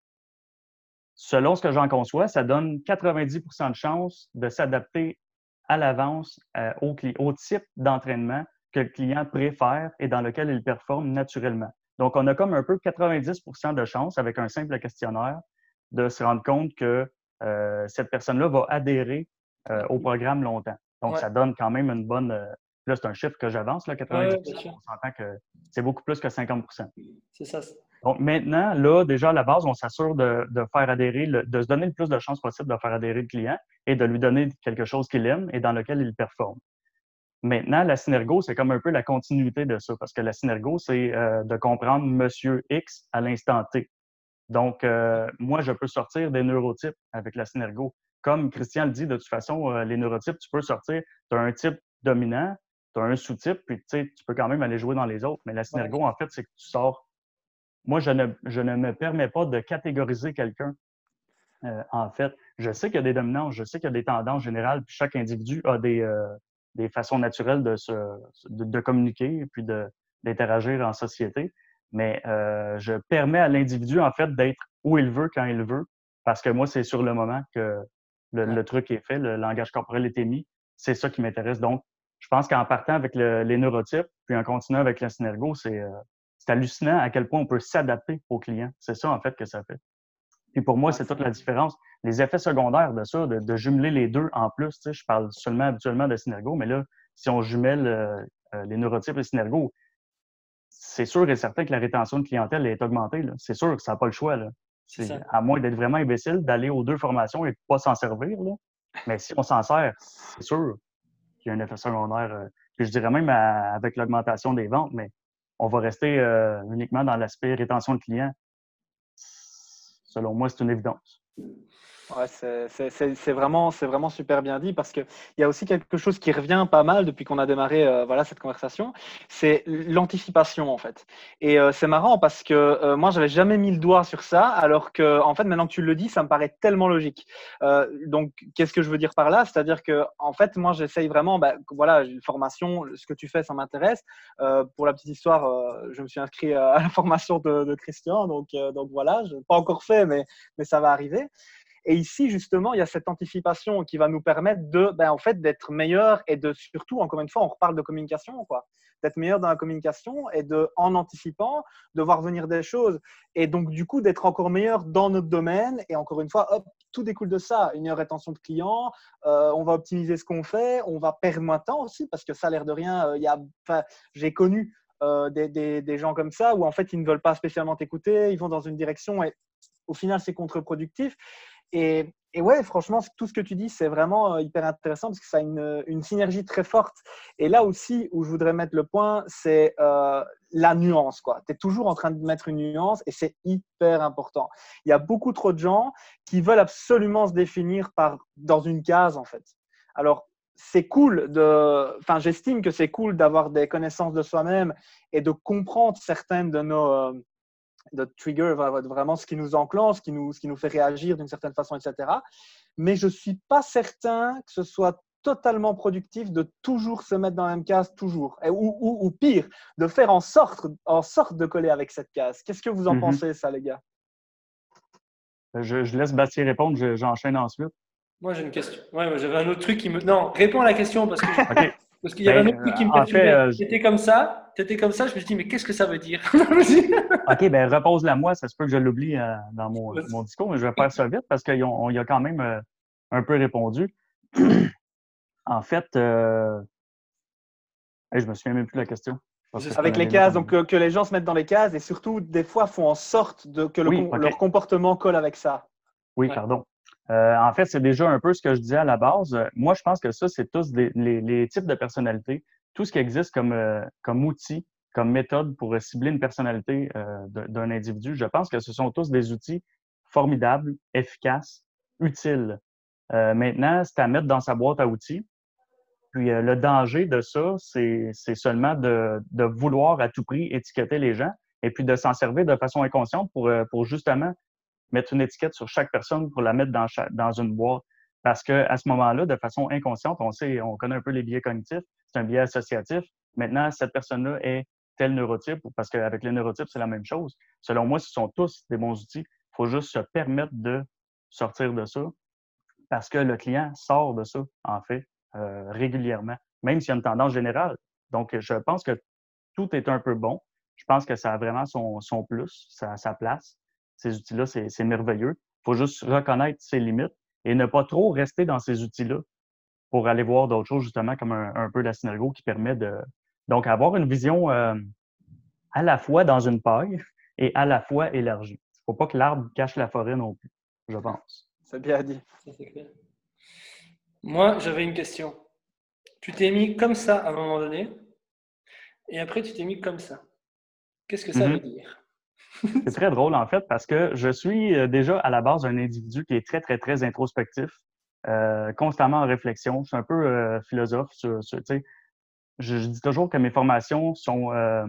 selon ce que j'en conçois, ça donne 90% de chances de s'adapter à l'avance euh, au, type d'entraînement que le client préfère et dans lequel il performe naturellement. Donc, on a comme un peu 90% de chances avec un simple questionnaire de se rendre compte que euh, cette personne-là va adhérer euh, au programme longtemps. Donc, Ouais. ça donne quand même une bonne. là, c'est un chiffre que j'avance, là, 90 Ouais. On s'entend que c'est beaucoup plus que 50% C'est ça. Donc, maintenant, là, déjà, à la base, on s'assure de, de faire adhérer, le- de se donner le plus de chances possible de faire adhérer le client et de lui donner quelque chose qu'il aime et dans lequel il performe. Maintenant, la synergo, c'est comme un peu la continuité de ça, parce que la synergo, c'est euh, de comprendre Monsieur X à l'instant T. Donc, euh, moi, je peux sortir des neurotypes avec la synergo. Comme Christian le dit, de toute façon, euh, les neurotypes, tu peux sortir, tu as un type dominant, tu as un sous-type, puis tu peux quand même aller jouer dans les autres. Mais la synergo, en fait, c'est que tu sors. Moi, je ne, je ne me permets pas de catégoriser quelqu'un. Euh, en fait, je sais qu'il y a des dominances, je sais qu'il y a des tendances générales, puis chaque individu a des, euh, des façons naturelles de, se, de, de communiquer puis de, d'interagir en société. Mais euh, je permets à l'individu, en fait, d'être où il veut, quand il veut, parce que moi, c'est sur le moment que le, le truc est fait, le langage corporel est émis. C'est ça qui m'intéresse. Donc, je pense qu'en partant avec le- les neurotypes, puis en continuant avec la synergo, c'est, euh, c'est hallucinant à quel point on peut s'adapter aux clients. C'est ça, en fait, que ça fait. Puis pour moi, c'est toute la différence. Les effets secondaires de ça, de, de jumeler les deux en plus, tu sais, je parle seulement habituellement de Synergo, mais là, si on jumelle euh, euh, les neurotypes et Synergo, c'est sûr et certain que la rétention de clientèle est augmentée. C'est sûr que ça n'a pas le choix. Là. À moins d'être vraiment imbécile, d'aller aux deux formations et de pas s'en servir. Là. Mais si on s'en sert, c'est sûr qu'il y a un effet secondaire. euh, je dirais même à- avec l'augmentation des ventes, mais on va rester euh, uniquement dans l'aspect rétention de clients. Selon moi, c'est une évidence. Ouais, c'est- vraiment, vraiment super bien dit parce qu'il y a aussi quelque chose qui revient pas mal depuis qu'on a démarré euh, voilà, cette conversation, c'est l'anticipation en fait. Et euh, c'est marrant parce que euh, moi, j'avais jamais mis le doigt sur ça, alors que en fait, maintenant que tu le dis, ça me paraît tellement logique. Euh, donc, qu'est-ce que je veux dire par là? C'est-à-dire que en fait, moi, j'essaye vraiment, bah, voilà, une formation, ce que tu fais, ça m'intéresse. Pour la petite histoire, je me suis inscrit à la formation de, Christian, donc, donc voilà, je l'ai pas encore fait, mais, mais ça va arriver. Et ici, justement, il y a cette anticipation qui va nous permettre de, ben, en fait, d'être meilleur et de surtout, encore une fois, on reparle de communication, quoi, d'être meilleur dans la communication et de, en anticipant, de voir venir des choses et donc du coup d'être encore meilleur dans notre domaine. Et encore une fois, hop, tout découle de ça. Une meilleure rétention de clients, euh, on va optimiser ce qu'on fait, on va perdre moins de temps aussi parce que ça a l'air de rien. euh, il j'ai connu euh, des, des, des gens comme ça où en fait ils ne veulent pas spécialement t'écouter, ils vont dans une direction et au final c'est contre-productif. Et, et, ouais, franchement, tout ce que tu dis, c'est vraiment euh, hyper intéressant parce que ça a une, une, synergie très forte. Et là aussi, où je voudrais mettre le point, c'est euh, la nuance. Tu es toujours en train de mettre une nuance et c'est hyper important. Il y a beaucoup trop de gens qui veulent absolument se définir par, dans une case, en fait. Alors, c'est cool de. Enfin, j'estime que c'est cool d'avoir des connaissances de soi-même et de comprendre certaines de nos. Euh, de trigger, vraiment ce qui nous enclenche, ce qui nous, ce qui nous fait réagir d'une certaine façon, etc. Mais je ne suis pas certain que ce soit totalement productif de toujours se mettre dans la même case, toujours. Et, ou, ou, ou, pire, de faire en sorte, en sorte de coller avec cette case. Qu'est-ce que vous en mm -hmm. pensez, ça, les gars? Je, je laisse Bastien répondre, je- j'enchaîne ensuite. Moi, j'ai une question. Ouais, j'avais un autre truc qui me. Non, réponds à la question parce que OK. Parce qu'il y avait Ben, un autre truc qui me en fait, perturbait. euh, je- T'étais comme ça, t'étais comme ça. Je me suis dit, mais qu'est-ce que ça veut dire? OK, ben repose-la moi, ça se peut que je l'oublie euh, dans mon, discours, mais je vais faire ça vite parce qu'il y a quand même euh, un peu répondu. en fait, euh... hey, je me souviens même plus de la question. Avec les cases, donc que, que les gens se mettent dans les cases et surtout, des fois, font en sorte de, que Oui, leur comportement colle avec ça. Oui, Ouais. pardon. Euh, en fait, c'est déjà un peu ce que je disais à la base. Moi, je pense que ça, c'est tous les, types de personnalités, tout ce qui existe comme, euh, outil, comme méthode pour cibler une personnalité euh, d'un individu. Je pense que ce sont tous des outils formidables, efficaces, utiles. Maintenant, c'est à mettre dans sa boîte à outils. Puis le danger de ça, c'est seulement de, vouloir à tout prix étiqueter les gens et puis de s'en servir de façon inconsciente pour justement mettre une étiquette sur chaque personne pour la mettre dans, chaque- dans une boîte. Parce que à ce moment-là, de façon inconsciente, on sait, on connaît un peu les biais cognitifs, c'est un biais associatif. Maintenant, cette personne-là est tel neurotype, parce qu'avec les neurotypes, c'est la même chose. Selon moi, ce sont tous des bons outils. Il faut juste se permettre de sortir de ça parce que le client sort de ça, en fait, euh, régulièrement, même s'il y a une tendance générale. Donc, je pense que tout est un peu bon. Je pense que ça a vraiment son, son plus, sa place. Ces outils-là, c'est c'est merveilleux. Il faut juste reconnaître ses limites et ne pas trop rester dans ces outils-là pour aller voir d'autres choses, justement, comme un, un peu la synergo qui permet de. Donc, avoir une vision euh, à la fois dans une paille et à la fois élargie. Il ne faut pas que l'arbre cache la forêt non plus, je pense. C'est bien dit. Clair. Moi, j'avais une question. Tu t'es mis comme ça à un moment donné, et après tu t'es mis comme ça. Qu'est-ce que ça veut dire? C'est très drôle, en fait, parce que je suis euh, déjà à la base un individu qui est très, très, très introspectif, euh, constamment en réflexion. Je suis un peu euh, philosophe. Sur, sur- je, je dis toujours que mes formations sont, euh,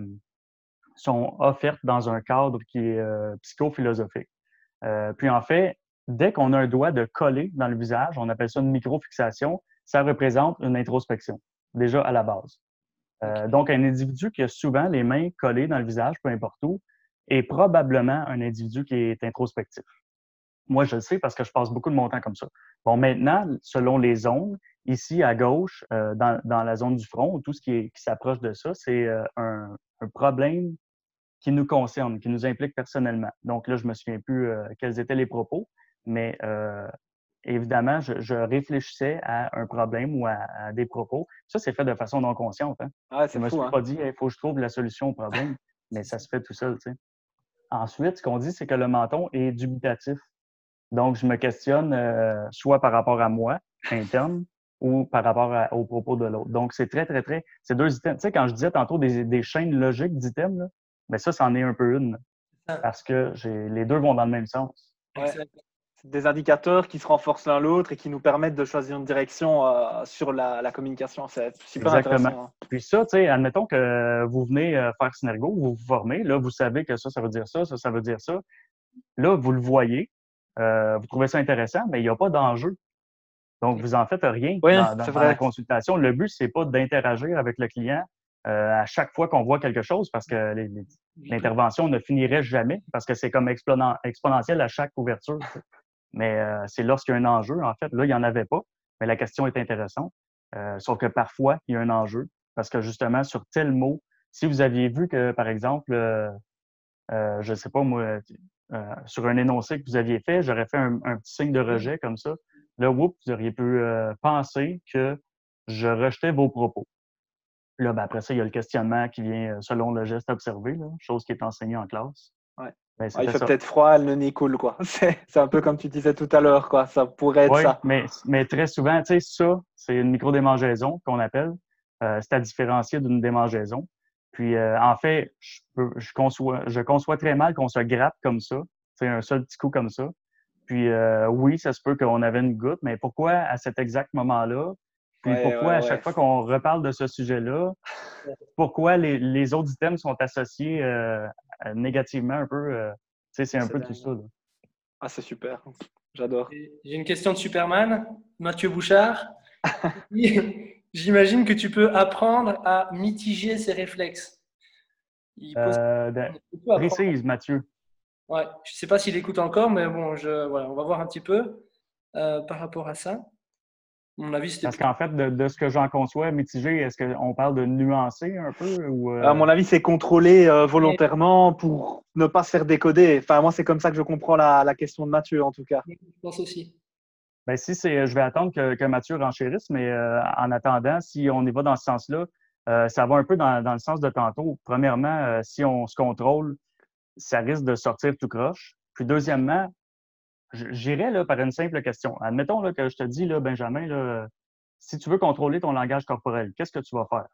sont offertes dans un cadre qui est psychophilosophique. Puis en fait, dès qu'on a un doigt de coller dans le visage, on appelle ça une microfixation, ça représente une introspection, déjà à la base. Donc, un individu qui a souvent les mains collées dans le visage, peu importe où, est probablement un individu qui est introspectif. Moi, je le sais parce que je passe beaucoup de mon temps comme ça. Bon, maintenant, selon les zones, ici à gauche, euh, dans, dans la zone du front, tout ce qui, s'approche de ça, c'est euh, un, un problème qui nous concerne, qui nous implique personnellement. Donc là, je me souviens plus euh, quels étaient les propos, mais évidemment, je, je réfléchissais à un problème ou à, à des propos. Ça, c'est fait de façon non consciente. Hein? Ouais, Je c'est me suis. Hein. pas dit, il faut que je trouve la solution au problème, mais ça se fait tout seul. tu sais. Ensuite, ce qu'on dit, c'est que le menton est dubitatif. Donc, je me questionne euh, soit par rapport à moi, interne, ou par rapport à- aux propos de l'autre. Donc, c'est très, très, très. C'est deux items. Tu sais, quand je disais tantôt des, des chaînes logiques d'items, là, ben ça, c'en est un peu une. Parce que j'ai les deux vont dans le même sens. Ouais. Des indicateurs qui se renforcent l'un l'autre et qui nous permettent de choisir une direction euh, sur la, la communication. C'est super Exactement. intéressant. hein. Puis ça, tu sais, admettons que vous venez euh, faire Synergo, vous vous formez, là, vous savez que ça, ça veut dire ça, ça, ça veut dire ça. Là, vous le voyez, euh, vous trouvez ça intéressant, mais il n'y a pas d'enjeu. Donc, vous en faites rien Oui, dans, dans- c'est dans la consultation. Le but, c'est pas d'interagir avec le client euh, à chaque fois qu'on voit quelque chose parce que l'intervention ne finirait jamais parce que c'est comme exponen- exponentiel à chaque ouverture. Mais euh, c'est lorsqu'il y a un enjeu, en fait, là, il n'y en avait pas, mais la question est intéressante. Euh, sauf que parfois, il y a un enjeu parce que justement, sur tel mot, si vous aviez vu que, par exemple, euh, euh, je ne sais pas moi, euh, sur un énoncé que vous aviez fait, j'aurais fait un, un petit signe de rejet comme ça. Là, whoop, vous auriez pu euh, penser que je rejetais vos propos. Là, ben, après ça, il y a le questionnement qui vient selon le geste observé, là, chose qui est enseignée en classe. Ouais. Ouais, il fait peut-être froid, le nez coule, quoi. C'est un peu comme tu disais tout à l'heure, quoi. Ça pourrait être Oui, ça. mais, mais très souvent, tu sais, ça, c'est une micro-démangeaison qu'on appelle. Euh, c'est à différencier d'une démangeaison. Puis, euh, en fait, je, peux- je, conçois, je conçois très mal qu'on se gratte comme ça, c'est un seul petit coup comme ça. Puis, euh, oui, ça se peut qu'on avait une goutte, mais pourquoi à cet exact moment-là? Puis, Ouais, pourquoi ouais, à chaque fois qu'on reparle de ce sujet-là, pourquoi les, les autres items sont associés négativement un peu? euh, tu sais, c'est un peu tout dingue. ça. là. Ah, c'est super. J'adore. J'ai une question de Superman, Mathieu Bouchard. J'imagine que tu peux apprendre à mitiger ses réflexes. Il pose- Euh, ben, précise, Mathieu. Ouais, je ne sais pas s'il écoute encore, mais bon, je, voilà, on va voir un petit peu euh, par rapport à ça. Mon avis, c'était. Parce qu'en fait, de, de ce que j'en conçois, mitigé, est-ce qu'on parle de nuancer un peu ou euh, À mon avis, c'est contrôlé euh, volontairement pour ne pas se faire décoder. Enfin, moi, c'est comme ça que je comprends la, la question de Mathieu, en tout cas. Je pense aussi. Ben, si c'est, je vais attendre que, que Mathieu renchérisse, mais euh, en attendant, si on y va dans ce sens-là, euh, ça va un peu dans, dans le sens de tantôt. Premièrement, euh, si on se contrôle, ça risque de sortir tout croche. Puis deuxièmement, j'irais là, par une simple question. Admettons là, que je te dis, là, Benjamin, là, si tu veux contrôler ton langage corporel, qu'est-ce que tu vas faire?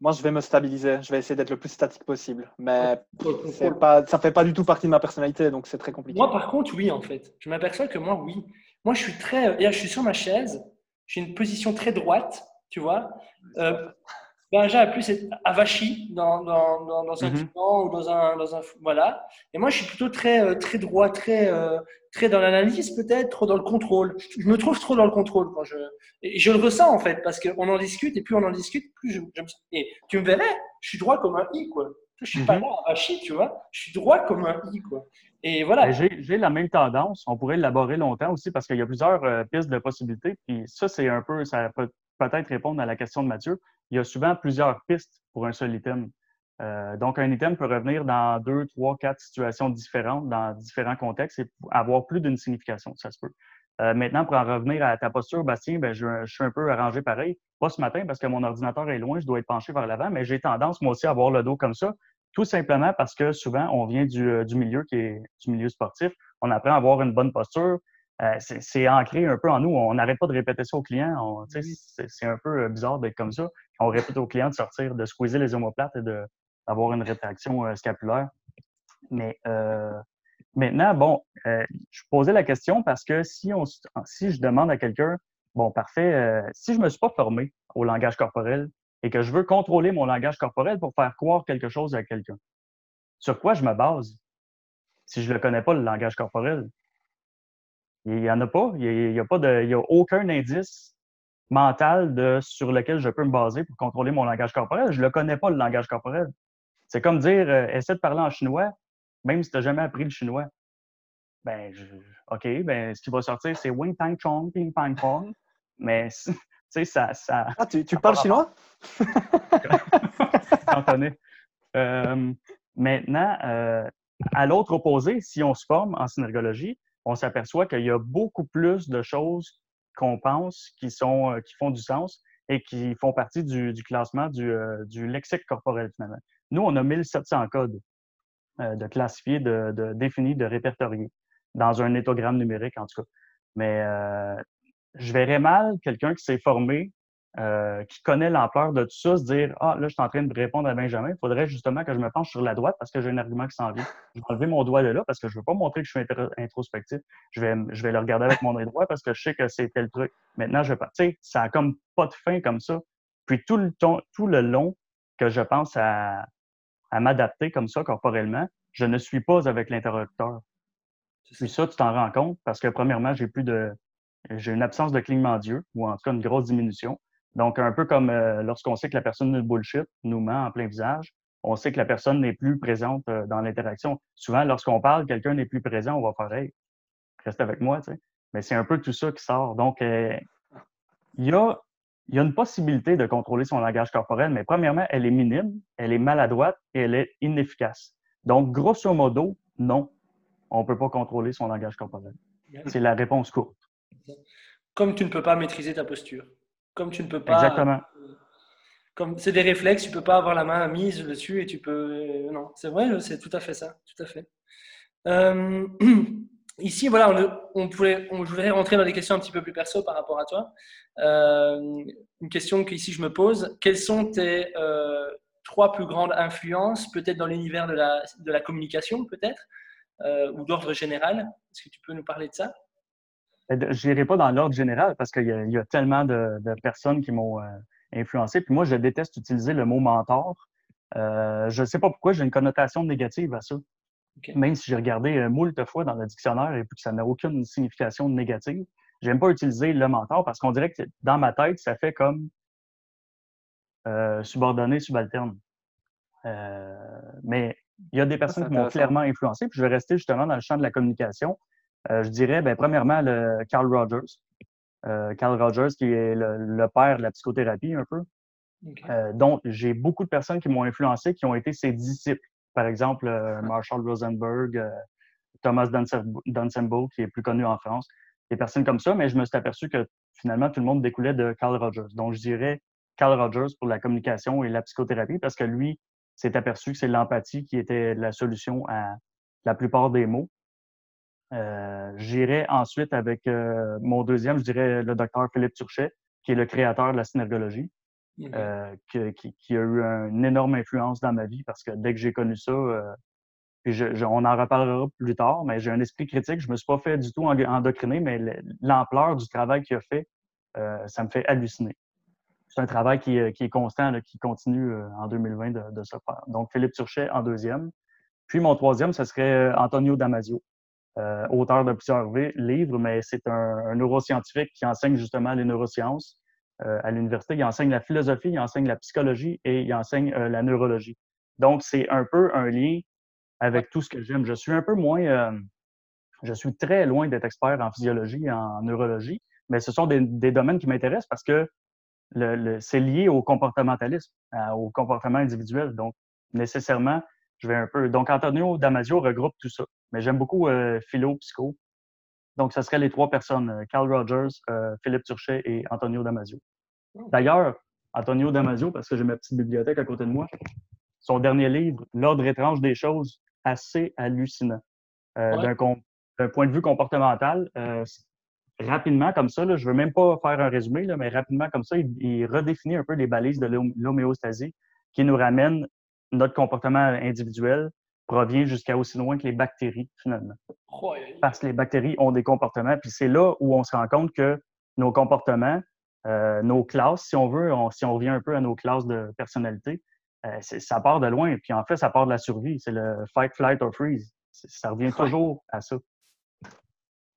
Moi, je vais me stabiliser. Je vais essayer d'être le plus statique possible. Mais pas, ça fait pas du tout partie de ma personnalité, donc c'est très compliqué. Moi, par contre, oui, en fait. Je m'aperçois que moi, oui. Moi, je suis très. je suis sur ma chaise. J'ai une position très droite, tu vois. Euh, Benja a plus être avachi dans, dans, dans, dans un divan ou dans un, dans un. Voilà. Et moi, je suis plutôt très, euh, très droit, très, euh, très dans l'analyse, peut-être, trop dans le contrôle. Je me trouve trop dans le contrôle quand je. Et je le ressens, en fait, parce qu'on en discute, et plus on en discute, plus je, je me sens. Et tu me verrais, je suis droit comme un i, quoi. Je suis pas Mhm. là, avachi, tu vois. Je suis droit comme un i, quoi. Et voilà. J'ai la même tendance. On pourrait l'élaborer longtemps aussi parce qu'il y a plusieurs euh, pistes de possibilités. Puis ça, c'est un peu, ça peut peut-être répondre à la question de Mathieu. Il y a souvent plusieurs pistes pour un seul item. Euh, donc, un item peut revenir dans deux, trois, quatre situations différentes, dans différents contextes et avoir plus d'une signification, ça se peut. Euh, maintenant, pour en revenir à ta posture, Bastien, ben, je, suis un peu arrangé pareil. Pas ce matin parce que mon ordinateur est loin, je dois être penché vers l'avant, mais j'ai tendance, moi aussi, à avoir le dos comme ça. Tout simplement parce que souvent, on vient du, euh, du milieu qui est du milieu sportif. On apprend à avoir une bonne posture. Euh, c'est ancré un peu en nous. On n'arrête pas de répéter ça aux clients. C'est un peu euh, bizarre d'être comme ça. On répète aux clients de sortir, de squeezer les omoplates et d'avoir une rétraction euh, scapulaire. Mais euh, maintenant, bon, je posais la question parce que si, on, si je demande à quelqu'un, bon, parfait, si je me suis pas formé au langage corporel et que je veux contrôler mon langage corporel pour faire croire quelque chose à quelqu'un, sur quoi je me base si je ne le connais pas, le langage corporel? Il n'y en a pas. Il n'y a, pas de, il y a aucun indice mental de, sur lequel je peux me baser pour contrôler mon langage corporel. Je ne le connais pas, le langage corporel. C'est comme dire, euh, essaie de parler en chinois, même si tu n'as jamais appris le chinois. Ben, je- OK, ben, ce qui va sortir, c'est Wing Tang Chong, Ping Pang Pong. Mais, tu sais, ça, ça, Ah, tu, tu parles chinois? Euh, maintenant, euh, à l'autre opposé, si on se forme en synergologie, on s'aperçoit qu'il y a beaucoup plus de choses qu'on pense qui, sont, euh, qui font du sens et qui font partie du, classement du, euh, du lexique corporel, finalement. Nous, on a 1700 codes euh, de classifiés, de, de définis, de répertoriés, dans un étogramme numérique, en tout cas. Mais je verrais mal quelqu'un qui s'est formé euh, qui connaît l'ampleur de tout ça, se dire Ah, là, je suis en train de répondre à Benjamin, il faudrait justement que je me penche sur la droite parce que j'ai un argument qui s'en vient. Je vais enlever mon doigt de là parce que je ne veux pas montrer que je suis introspectif. Je vais, je vais le regarder avec mon œil droit parce que je sais que c'est tel truc. Maintenant, je vais pas. Tu sais, ça a comme pas de fin comme ça. Puis tout le, temps, tout le long que je pense à, à m'adapter comme ça corporellement, je ne suis pas avec l'interlocuteur. Puis ça, tu t'en rends compte parce que premièrement, j'ai plus de. J'ai une absence de clignement d'yeux, ou en tout cas une grosse diminution. Donc, un peu comme euh, lorsqu'on sait que la personne nous bullshit, nous ment en plein visage, on sait que la personne n'est plus présente euh, dans l'interaction. Souvent, lorsqu'on parle, quelqu'un n'est plus présent, on va faire Hey, reste avec moi, tu sais. Mais c'est un peu tout ça qui sort. Donc, euh, il y, a, il y a une possibilité de contrôler son langage corporel, mais premièrement, elle est minime, elle est maladroite et elle est inefficace. Donc, grosso modo, non, on ne peut pas contrôler son langage corporel. C'est la réponse courte. Comme tu ne peux pas maîtriser ta posture. Comme tu ne peux pas. Exactement. Comme c'est des réflexes, tu peux pas avoir la main mise dessus et tu peux. Non, c'est vrai, c'est tout à fait ça, tout à fait. Euh, Ici, voilà, on, on pouvait, on, je voudrais rentrer dans des questions un petit peu plus perso par rapport à toi. Euh, une question que ici je me pose quelles sont tes euh, trois plus grandes influences, peut-être dans l'univers de la, de la communication, peut-être, euh, ou d'ordre général? Est-ce que tu peux nous parler de ça? Je n'irai pas dans l'ordre général parce qu'il y, y, a tellement de, de personnes qui m'ont euh, influencé. Puis moi, je déteste utiliser le mot mentor. Euh, je ne sais pas pourquoi j'ai une connotation négative à ça. Okay. Même si j'ai regardé euh, moult fois dans le dictionnaire et puis que ça n'a aucune signification négative, j'aime pas utiliser le mentor parce qu'on dirait que dans ma tête, ça fait comme euh, subordonné, subalterne. Mais Il y a des personnes qui m'ont clairement influencé, puis je vais rester justement dans le champ de la communication. Euh, je dirais, ben, premièrement, le Carl Rogers. Euh, Carl Rogers, qui est le, père de la psychothérapie, un peu. Euh, donc, j'ai beaucoup de personnes qui m'ont influencé, qui ont été ses disciples. Par exemple, Marshall Rosenberg, Thomas Dunsembo, qui est plus connu en France. Des personnes comme ça, mais je me suis aperçu que finalement, tout le monde découlait de Carl Rogers. Donc, je dirais Carl Rogers pour la communication et la psychothérapie, parce que lui s'est aperçu que c'est l'empathie qui était la solution à la plupart des maux. Euh, J'irai ensuite avec euh, mon deuxième, je dirais le docteur Philippe Turchet, qui est le créateur de la synergologie, euh, qui, qui, a eu une énorme influence dans ma vie parce que dès que j'ai connu ça, euh, puis je, on en reparlera plus tard, mais j'ai un esprit critique. Je me suis pas fait du tout endoctriner, mais l'ampleur du travail qu'il a fait, ça me fait halluciner. C'est un travail qui, qui, est constant, qui continue en 2020 de, de se faire. Donc, Philippe Turchet en deuxième. Puis mon troisième, ce serait Antonio Damasio, euh, auteur de plusieurs livres, mais c'est un, neuroscientifique qui enseigne justement les neurosciences euh, à l'université. Il enseigne la philosophie, il enseigne la psychologie et il enseigne euh, la neurologie. Donc, c'est un peu un lien avec tout ce que j'aime. Je suis un peu moins, je suis très loin d'être expert en physiologie et en neurologie, mais ce sont des, domaines qui m'intéressent parce que c'est lié au comportementalisme, au comportement individuel. Donc, nécessairement, je vais un peu. Donc, Antonio Damasio regroupe tout ça. Mais j'aime beaucoup euh, philo, psycho. Donc, ce serait les trois personnes, euh, Carl Rogers, euh, Philippe Turchet et Antonio Damasio. Oh. D'ailleurs, Antonio Damasio, parce que j'ai ma petite bibliothèque à côté de moi, son dernier livre, L'ordre étrange des choses, assez hallucinant. D'un point de vue comportemental, rapidement comme ça, là, je veux même pas faire un résumé, là, mais rapidement comme ça, il, il redéfinit un peu les balises de l'homéostasie qui nous ramènent notre comportement individuel provient jusqu'à aussi loin que les bactéries, finalement. Parce que les bactéries ont des comportements, puis c'est là où on se rend compte que nos comportements, euh, nos classes, si on veut, si on revient un peu à nos classes de personnalité, euh, ça part de loin. Puis en fait, ça part de la survie. C'est le fight, flight or freeze. Ça revient toujours à ça.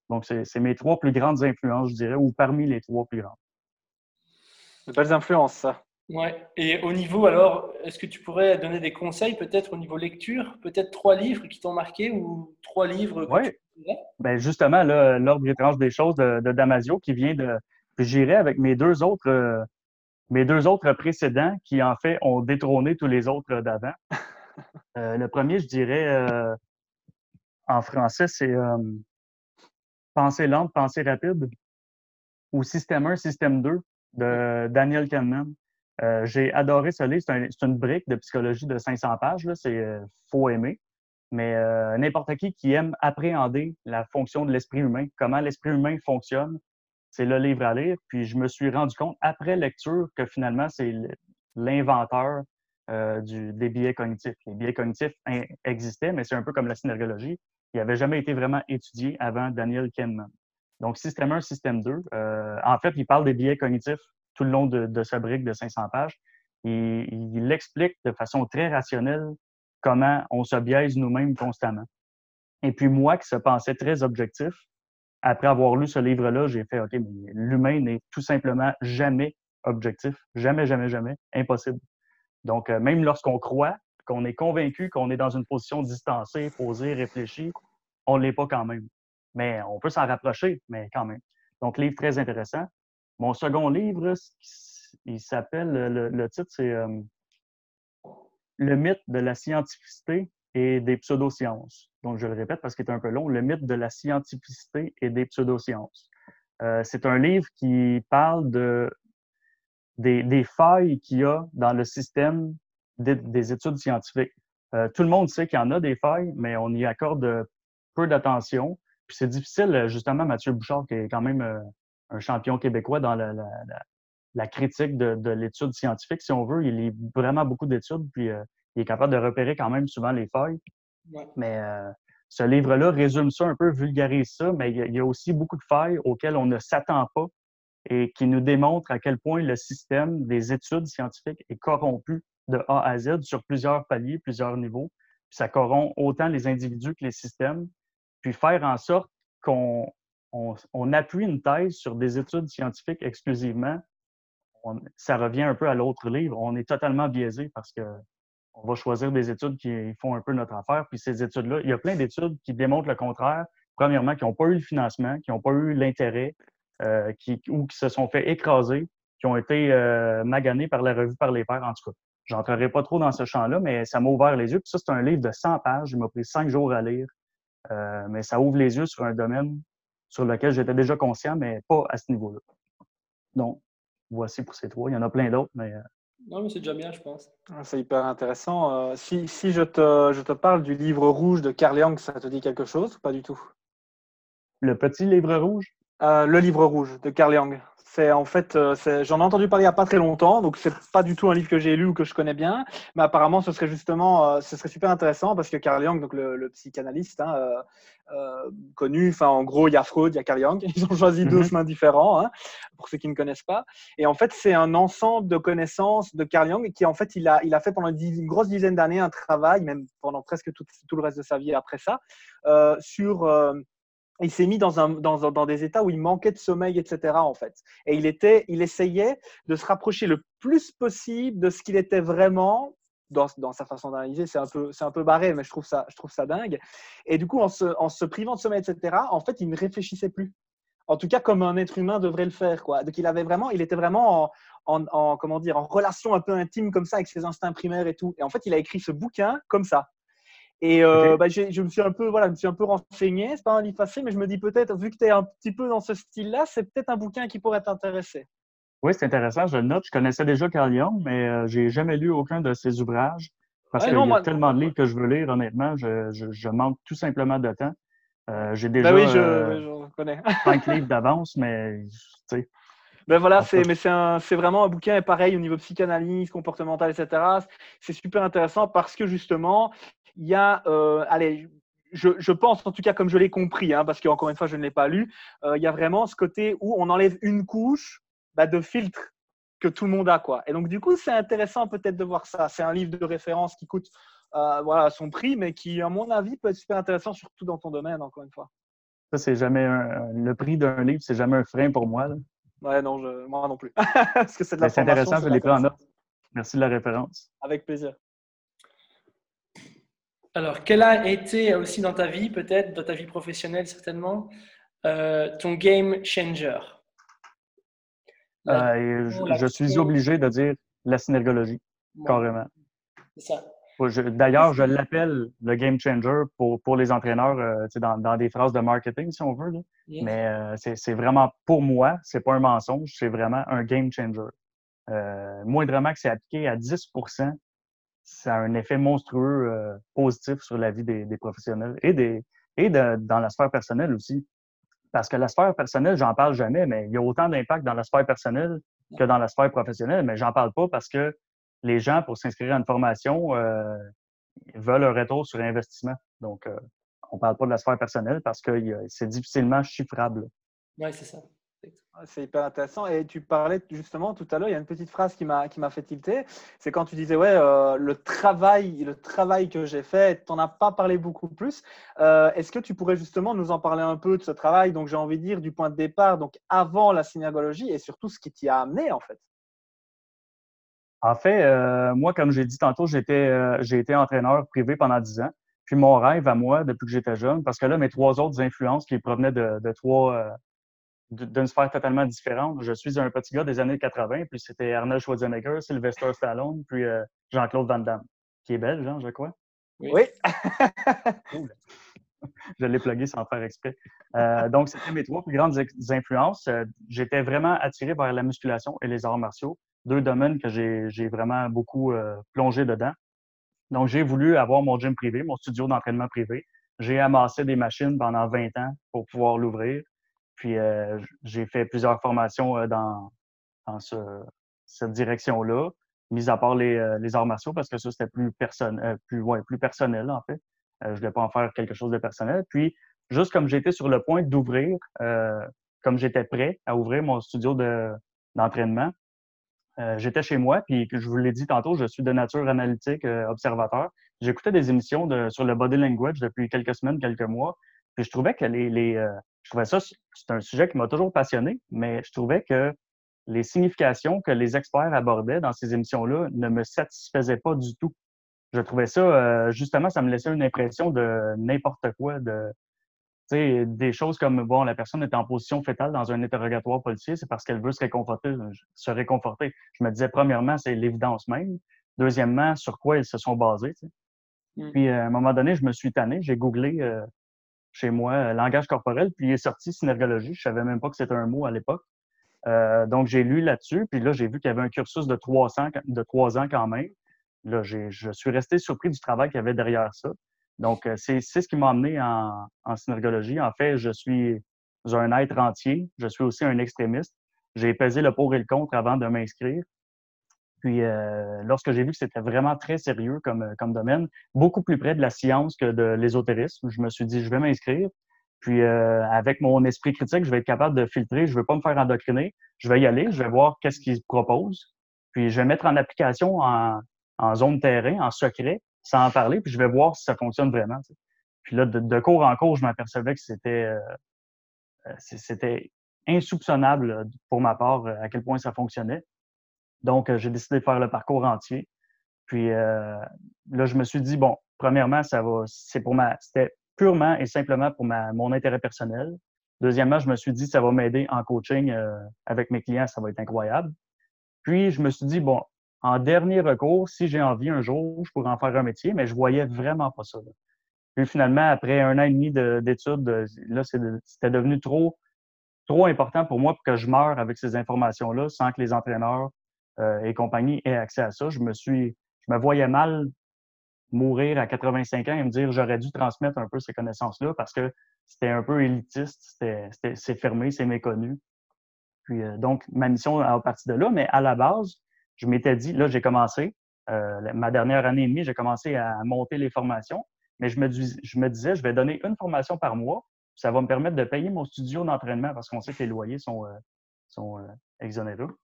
Donc, c'est mes trois plus grandes influences, je dirais, ou parmi les trois plus grandes. De belles influences, ça. Ouais. Et au niveau, alors, est-ce que tu pourrais donner des conseils, peut-être au niveau lecture, peut-être trois livres qui t'ont marqué ou trois livres Oui. Ben justement, l'ordre étrange des choses de, Damasio qui vient de. J'irai avec mes deux autres euh, mes deux autres précédents qui, en fait, ont détrôné tous les autres d'avant. Euh, le premier, je dirais, euh, en français, c'est Pensée lente, pensée rapide ou Système 1, Système 2 de Daniel Kahneman. Euh, j'ai adoré ce livre. C'est une brique de psychologie de 500 pages. C'est euh, faut aimer. Mais euh, n'importe qui qui aime appréhender la fonction de l'esprit humain, comment l'esprit humain fonctionne, c'est le livre à lire. Puis je me suis rendu compte après lecture que finalement, c'est l'inventeur des biais cognitifs. Les biais cognitifs existaient, mais c'est un peu comme la synergologie. Il n'avait jamais été vraiment étudié avant Daniel Kahneman. Donc, système 1, système 2. en fait, il parle des biais cognitifs tout le long de, sa brique de 500 pages. Et il explique de façon très rationnelle comment on se biaise nous-mêmes constamment. Et puis moi, qui se pensais très objectif, après avoir lu ce livre-là, j'ai fait, OK, mais l'humain n'est tout simplement jamais objectif. Jamais, jamais, jamais. Impossible. Donc, euh, même lorsqu'on croit, qu'on est convaincu qu'on est dans une position distancée, posée, réfléchie, on ne l'est pas quand même. Mais on peut s'en rapprocher, mais quand même. Donc, livre très intéressant. Mon second livre, il s'appelle, le, titre, c'est euh, Le mythe de la scientificité et des pseudosciences. Donc, je le répète parce qu'il est un peu long, Le mythe de la scientificité et des pseudosciences. Euh, c'est un livre qui parle de, des, failles qu'il y a dans le système des, études scientifiques. Euh, tout le monde sait qu'il y en a des failles, mais on y accorde peu d'attention. Puis c'est difficile, justement, Mathieu Bouchard, qui est quand même un champion québécois dans la, critique de, l'étude scientifique, si on veut. Il lit vraiment beaucoup d'études, puis euh, il est capable de repérer quand même souvent les failles. Mais euh, ce livre-là résume ça un peu, vulgarise ça, mais il y, a, aussi beaucoup de failles auxquelles on ne s'attend pas et qui nous démontrent à quel point le système des études scientifiques est corrompu de A à Z sur plusieurs paliers, plusieurs niveaux. Puis ça corrompt autant les individus que les systèmes. Puis faire en sorte qu'on on, appuie une thèse sur des études scientifiques exclusivement, ça revient un peu à l'autre livre. On est totalement biaisé parce que on va choisir des études qui font un peu notre affaire. Puis ces études-là, il y a plein d'études qui démontrent le contraire. Premièrement, qui n'ont pas eu le financement, qui n'ont pas eu l'intérêt, euh, qui, ou qui se sont fait écraser, qui ont été euh, maganés par la revue par les pairs, en tout cas. Je n'entrerai pas trop dans ce champ-là, mais ça m'a ouvert les yeux. Puis ça, c'est un livre de 100 pages. Il m'a pris cinq jours à lire. Euh, mais ça ouvre les yeux sur un domaine sur lequel j'étais déjà conscient, mais pas à ce niveau-là. Donc, voici pour ces trois. Il y en a plein d'autres, mais. Euh, non, mais c'est déjà bien, je pense. Ah, c'est hyper intéressant. Euh, si, si je, te, je te parle du livre rouge de Carl Jung, ça te dit quelque chose ou pas du tout? Le petit livre rouge? Le livre rouge de Carl Jung. C'est en fait, euh, j'en ai entendu parler il n'y a pas très longtemps, donc c'est pas du tout un livre que j'ai lu ou que je connais bien, mais apparemment ce serait justement, euh, ce serait super intéressant parce que Carl Jung, donc le, psychanalyste hein, euh, connu, enfin en gros il y a Freud, il y a Carl Jung, ils ont choisi deux mhm. chemins différents hein, pour ceux qui ne connaissent pas, et en fait c'est un ensemble de connaissances de Carl Jung qui en fait il a, il a fait pendant une grosse dizaine d'années un travail, même pendant presque tout, tout, le reste de sa vie après ça, sur il s'est mis dans, un, dans, dans, des états où il manquait de sommeil, etc. En fait. Et il, était, il essayait de se rapprocher le plus possible de ce qu'il était vraiment dans, dans, sa façon d'analyser. C'est un, peu, un peu barré, mais je trouve ça, je trouve dingue. Et du coup, en se, privant de sommeil, etc., en fait, il ne réfléchissait plus. En tout cas, comme un être humain devrait le faire. Quoi. Donc, il, avait vraiment, il était vraiment en, en, en relation un peu intime comme ça avec ses instincts primaires et tout. Et en fait, il a écrit ce bouquin comme ça. Et euh, bah, je me suis un peu, voilà, je me suis un peu renseigné. C'est pas un livre facile, mais je me dis peut-être, vu que tu es un petit peu dans ce style-là, c'est peut-être un bouquin qui pourrait t'intéresser. Oui, c'est intéressant. Je le note. Je connaissais déjà Carl Jung, mais euh, j'ai jamais lu aucun de ses ouvrages parce qu'il y a tellement de livres que je veux lire. Honnêtement, je, je, manque tout simplement de temps. Euh, j'ai ben déjà oui, je, connais. cinq livres d'avance, mais tu sais. Ben voilà, c'est, mais c'est, vraiment un bouquin pareil au niveau psychanalyse, comportementale, etc. C'est super intéressant parce que justement, il y a, euh, allez, je, pense en tout cas comme je l'ai compris, hein, parce qu'encore une fois je ne l'ai pas lu, euh, il y a vraiment ce côté où on enlève une couche bah, de filtre que tout le monde a. Quoi. Et donc du coup c'est intéressant peut-être de voir ça. C'est un livre de référence qui coûte euh, voilà, son prix, mais qui à mon avis peut être super intéressant, surtout dans ton domaine, encore une fois. Ça, c'est jamais le prix d'un livre, c'est jamais un frein pour moi. Là. Ouais, non, moi non plus. parce que c'est de la C'est intéressant, je l'ai pris en note. Merci de la référence. Avec plaisir. Alors, quel a été aussi dans ta vie, peut-être, dans ta vie professionnelle certainement, euh, ton game changer? Euh, je, suis obligé de dire la synergologie, carrément. C'est ça. D'ailleurs, je l'appelle le game changer pour, pour les entraîneurs euh, dans, dans, des phrases de marketing, si on veut. Mais c'est vraiment pour moi, c'est pas un mensonge, c'est vraiment un game changer. moindrement que c'est appliqué à 10% ça a un effet monstrueux euh, positif sur la vie des, professionnels et, des, et dans la sphère personnelle aussi. Parce que la sphère personnelle, j'en parle jamais, mais il y a autant d'impact dans la sphère personnelle que dans la sphère professionnelle, mais j'en parle pas parce que les gens, pour s'inscrire à une formation, euh, veulent un retour sur investissement. Donc, euh, on parle pas de la sphère personnelle parce que c'est difficilement chiffrable. Oui, c'est ça. C'est hyper intéressant. Et tu parlais justement tout à l'heure, il y a une petite phrase qui m'a fait tilter. C'est quand tu disais, ouais, euh, le, travail, le travail que j'ai fait, tu n'en as pas parlé beaucoup plus. Euh, est-ce que tu pourrais justement nous en parler un peu de ce travail? Donc, j'ai envie de dire du point de départ, donc avant la synergologie et surtout ce qui t'y a amené en fait. En fait, euh, moi, comme j'ai dit tantôt, j'ai été entraîneur privé pendant 10 ans. Puis mon rêve à moi, depuis que j'étais jeune, parce que là, mes trois autres influences qui provenaient de, de trois d'une sphère totalement différente. Je suis un petit gars des années 80, puis c'était Arnold Schwarzenegger, Sylvester Stallone, puis euh, Jean-Claude Van Damme, qui est belge, hein, je crois. Oui. je l'ai plugué sans faire exprès. Euh, donc, c'était mes trois plus grandes influences. Euh, j'étais vraiment attiré vers la musculation et les arts martiaux, deux domaines que j'ai vraiment beaucoup plongé dedans. Donc, j'ai voulu avoir mon gym privé, mon studio d'entraînement privé. J'ai amassé des machines pendant 20 ans pour pouvoir l'ouvrir. Puis euh, j'ai fait plusieurs formations euh, dans, dans cette direction-là, mis à part les, euh, les, arts martiaux, parce que ça, c'était plus, personne, plus, ouais, plus personnel, en fait. je voulais pas en faire quelque chose de personnel. Puis, juste comme j'étais sur le point d'ouvrir, comme j'étais prêt à ouvrir mon studio d'entraînement, j'étais chez moi, puis je vous l'ai dit tantôt, je suis de nature analytique, observateur. J'écoutais des émissions sur le body language depuis quelques semaines, quelques mois, puis je trouvais que les, les, je trouvais ça, c'est un sujet qui m'a toujours passionné, mais je trouvais que les significations que les experts abordaient dans ces émissions-là ne me satisfaisaient pas du tout. je trouvais ça, euh, justement, ça me laissait une impression de n'importe quoi, de des choses comme bon, la personne est en position fétale dans un interrogatoire policier, c'est parce qu'elle veut se réconforter, se réconforter. Je me disais, premièrement, c'est l'évidence même. Deuxièmement, sur quoi ils se sont basés. tu sais. Mm. Puis à un moment donné, je me suis tanné, j'ai googlé euh, chez moi euh, langage corporel, puis il est sorti synergologie. Je savais même pas que c'était un mot à l'époque. Euh, donc j'ai lu là-dessus, puis là j'ai vu qu'il y avait un cursus de 300, de trois ans quand même. Là, je suis resté surpris du travail qu'il y avait derrière ça. Donc, euh, c'est ce qui m'a amené en, en synergologie. En fait, je suis un être entier. Je suis aussi un extrémiste. J'ai pesé le pour et le contre avant de m'inscrire. Puis, euh, lorsque j'ai vu que c'était vraiment très sérieux comme, euh, comme domaine, beaucoup plus près de la science que de l'ésotérisme, je me suis dit, je vais m'inscrire. Puis, euh, avec mon esprit critique, je vais être capable de filtrer. Je ne veux pas me faire endoctriner. Je vais y aller. Je vais voir qu'est-ce qu'ils proposent. Puis, je vais mettre en application en, en zone terrain, en secret, sans en parler. Puis, je vais voir si ça fonctionne vraiment. Puis là, de, cours en cours, je m'apercevais que c'était euh, euh, insoupçonnable euh, pour ma part à quel point ça fonctionnait. Donc, j'ai décidé de faire le parcours entier. Puis là, je me suis dit, bon, premièrement, ça va, c'est pour ma, c'était purement et simplement pour ma, mon intérêt personnel. Deuxièmement, je me suis dit, ça va m'aider en coaching avec mes clients, ça va être incroyable. Puis, je me suis dit, bon, en dernier recours, si j'ai envie un jour, je pourrais en faire un métier, mais je voyais vraiment pas ça. Puis finalement, après un an et demi de- d'études, euh, là, c'était devenu trop, trop important pour moi pour que je meure avec ces informations-là sans que les entraîneurs euh, et compagnie aient accès à ça. Je me suis, je me voyais mal mourir à 85 ans et me dire j'aurais dû transmettre un peu ces connaissances-là parce que c'était un peu élitiste, c'est fermé, c'est méconnu. Puis euh, donc, ma mission a parti de là, mais à la base, je m'étais dit, là, j'ai commencé, euh, ma dernière année et demie, j'ai commencé à monter les formations, mais je me, disais, je vais donner une formation par mois, ça va me permettre de payer mon studio d'entraînement parce qu'on sait que les loyers sont, euh, sont euh, exonéreux.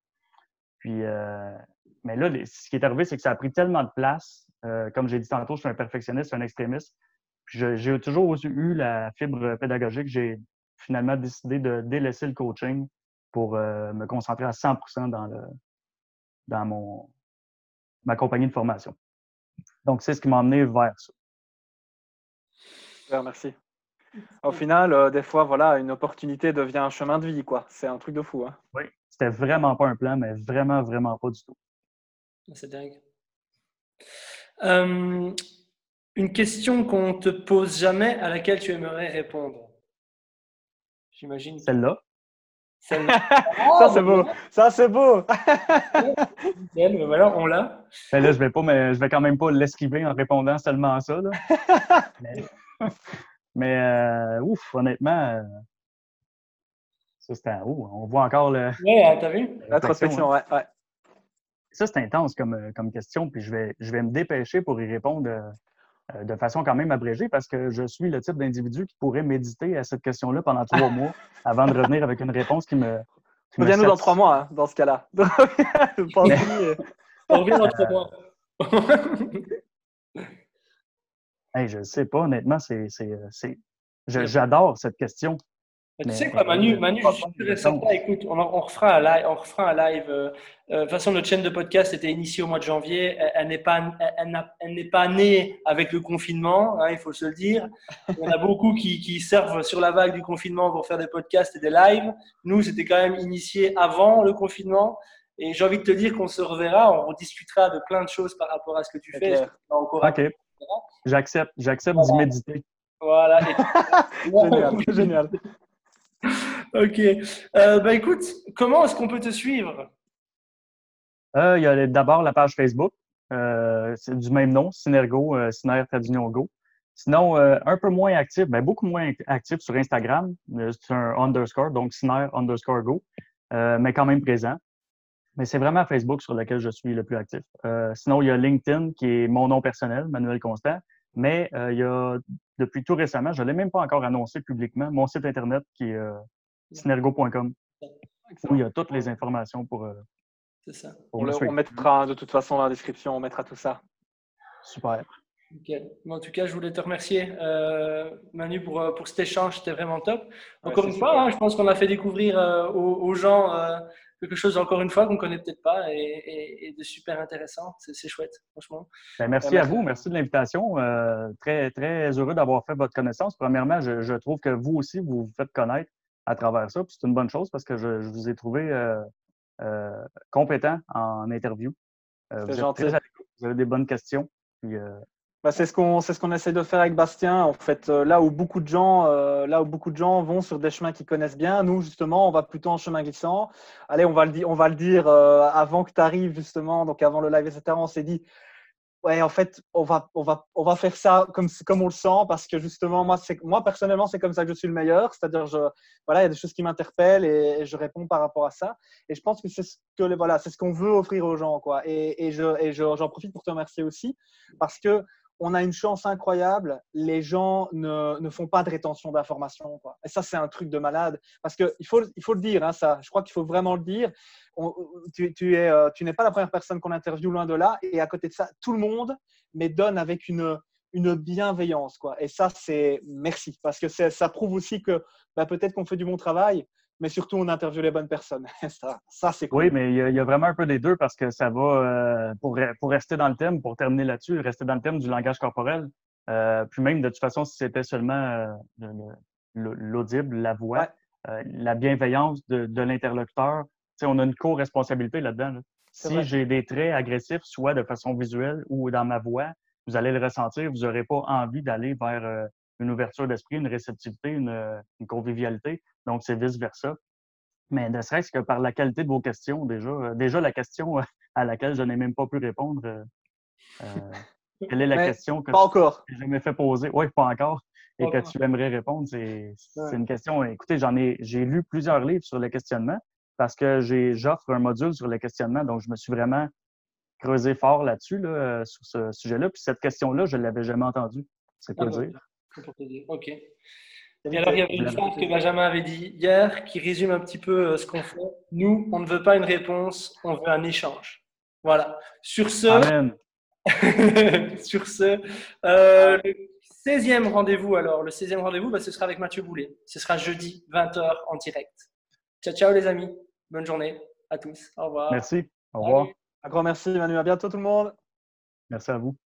Puis, euh, mais là, ce qui est arrivé, c'est que ça a pris tellement de place. Euh, comme j'ai dit tantôt, je suis un perfectionniste, un extrémiste. J'ai toujours eu la fibre pédagogique. J'ai finalement décidé de délaisser le coaching pour me concentrer à 100% dans, le, dans mon, ma compagnie de formation. Donc, c'est ce qui m'a amené vers ça. Super, merci. Au final, euh, des fois, voilà, une opportunité devient un chemin de vie, quoi. C'est un truc de fou. Hein. Oui, c'était vraiment pas un plan, mais vraiment, vraiment pas du tout. C'est dingue. Euh, une question qu'on te pose jamais à laquelle tu aimerais répondre? J'imagine. Celle-là, Celle-là? Ça, Ah, c'est beau. Ça, c'est beau. nickel, mais voilà, on l'a. ben là, je vais pas, mais je vais quand même pas l'esquiver en répondant seulement à ça. Là. mais mais, euh, ouf, honnêtement, euh, ça c'était ouf, on voit encore le. Ouais, t'as vu? L'introspection, ouais. ouais. Ça, c'est intense comme, euh, comme question, puis je vais, je vais me dépêcher pour y répondre euh, euh, de façon quand même abrégée parce que je suis le type d'individu qui pourrait méditer à cette question-là pendant trois mois avant de revenir avec une réponse qui me. qui me Reviens-nous dans trois mois, hein, dans ce cas-là. Euh, On revient dans trois mois. Hey, je ne sais pas, honnêtement, c'est, c'est, euh, c'est- je- j'adore cette question. Mais tu Mais- sais quoi, Manu, Manu je suis et certain. Écoute, on, on refera un live. On refera un live. euh, euh, de toute façon, notre chaîne de podcast était initiée au mois de janvier. Elle, elle n'est pas, elle- n'est pas née avec le confinement, hein, il faut se le dire. Il y en a beaucoup qui, qui servent sur la vague du confinement pour faire des podcasts et des lives. Nous, c'était quand même initié avant le confinement. Et j'ai envie de te dire qu'on se reverra, on discutera de plein de choses par rapport à ce que tu fais. On encore OK. J'accepte, j'accepte d'y Voilà. méditer. Voilà. Génial, génial. Ok. Euh, bah écoute, comment est-ce qu'on peut te suivre? Euh, il y a d'abord la page Facebook, euh, c'est du même nom, Synergo, euh, Syner Go. Sinon, euh, un peu moins actif, ben, beaucoup moins actif sur Instagram. C'est un underscore, donc Syner underscore Go, mais quand même présent. Mais c'est vraiment Facebook sur lequel je suis le plus actif. Sinon, il y a LinkedIn qui est mon nom personnel, Manuel Constant. Mais il y a, depuis tout récemment, je ne l'ai même pas encore annoncé publiquement, mon site internet qui est synergo.com, où il y a toutes les informations pour, euh, C'est ça. pour On, le- on mettra de toute façon dans la description, on mettra tout ça. Super. En tout cas, je voulais te remercier, euh, Manu, pour, euh, pour cet échange. C'était vraiment top. Encore Ouais, une fois, hein, je pense qu'on a fait découvrir euh, aux, aux gens euh, quelque chose, encore une fois, qu'on ne connaît peut-être pas et, de super intéressant. C'est chouette, franchement. Ben, merci à vous. Merci de l'invitation. Euh, très, très heureux d'avoir fait votre connaissance. Premièrement, je, trouve que vous aussi, vous vous faites connaître à travers ça. C'est une bonne chose parce que je, vous ai trouvé euh, euh, compétent en interview. vous, gentil. vous avez des bonnes questions. Puis, bah, c'est ce qu'on c'est ce qu'on essaie de faire avec Bastien. En fait, euh, là où beaucoup de gens euh, là où beaucoup de gens vont sur des chemins qu'ils connaissent bien, nous justement, on va plutôt en chemin glissant. Allez, on va le dire on va le dire euh, avant que tu arrives justement, donc avant le live etc. On s'est dit ouais en fait on va on va on va faire ça comme comme on le sent parce que justement moi c'est moi personnellement c'est comme ça que je suis le meilleur. C'est-à-dire je voilà il y a des choses qui m'interpellent et, je réponds par rapport à ça. Et je pense que c'est ce que voilà c'est ce qu'on veut offrir aux gens quoi. Et, et je et j'en profite pour te remercier aussi parce que on a une chance incroyable. Les gens ne, ne font pas de rétention d'informations. Et ça, c'est un truc de malade. Parce qu'il faut, il faut le dire, hein, ça. Je crois qu'il faut vraiment le dire. tu, es, euh, tu n'es pas la première personne qu'on interviewe loin de là. Et à côté de ça, tout le monde, mais donne avec une, une bienveillance. Quoi. Et ça, c'est merci. Parce que ça prouve aussi que bah, peut-être qu'on fait du bon travail, mais surtout on interviewe les bonnes personnes. ça, ça c'est cool. Oui, mais il y, a, vraiment un peu des deux parce que ça va, euh, pour, pour rester dans le thème, pour terminer là-dessus, rester dans le thème du langage corporel. Euh, puis même, de toute façon, si c'était seulement euh, l'audible, la voix, la bienveillance de, de l'interlocuteur, on a une co-responsabilité là-dedans. Si j'ai des traits agressifs, soit de façon visuelle ou dans ma voix, vous allez le ressentir, vous n'aurez pas envie d'aller vers une ouverture d'esprit, une réceptivité, une, convivialité. Donc, c'est vice-versa. Mais ne serait-ce que par la qualité de vos questions, déjà, euh, déjà la question à laquelle je n'ai même pas pu répondre, euh, euh, quelle est la question que n'as jamais fait poser? Oui, pas encore. Et que tu aimerais répondre, c'est une question. Écoutez, j'en ai, j'ai lu plusieurs livres sur le questionnement parce que j'offre un module sur le questionnement. Donc, je me suis vraiment creusé fort là-dessus, là, sur ce sujet-là. Puis cette question-là, je ne l'avais jamais entendue. C'est quoi ah dire? Ok. Et alors, il y avait une phrase que Benjamin avait dit hier qui résume un petit peu euh, ce qu'on fait. Nous, on ne veut pas une réponse, on veut un échange. Voilà. Sur ce, sur ce, euh, le 16e rendez-vous, alors, le 16e rendez-vous, bah, ce sera avec Mathieu Boulet. Ce sera jeudi, 20h en direct. Ciao, ciao les amis. Bonne journée à tous. Au revoir. Merci. Au revoir. Un grand merci, Manu. À bientôt tout le monde. Merci à vous.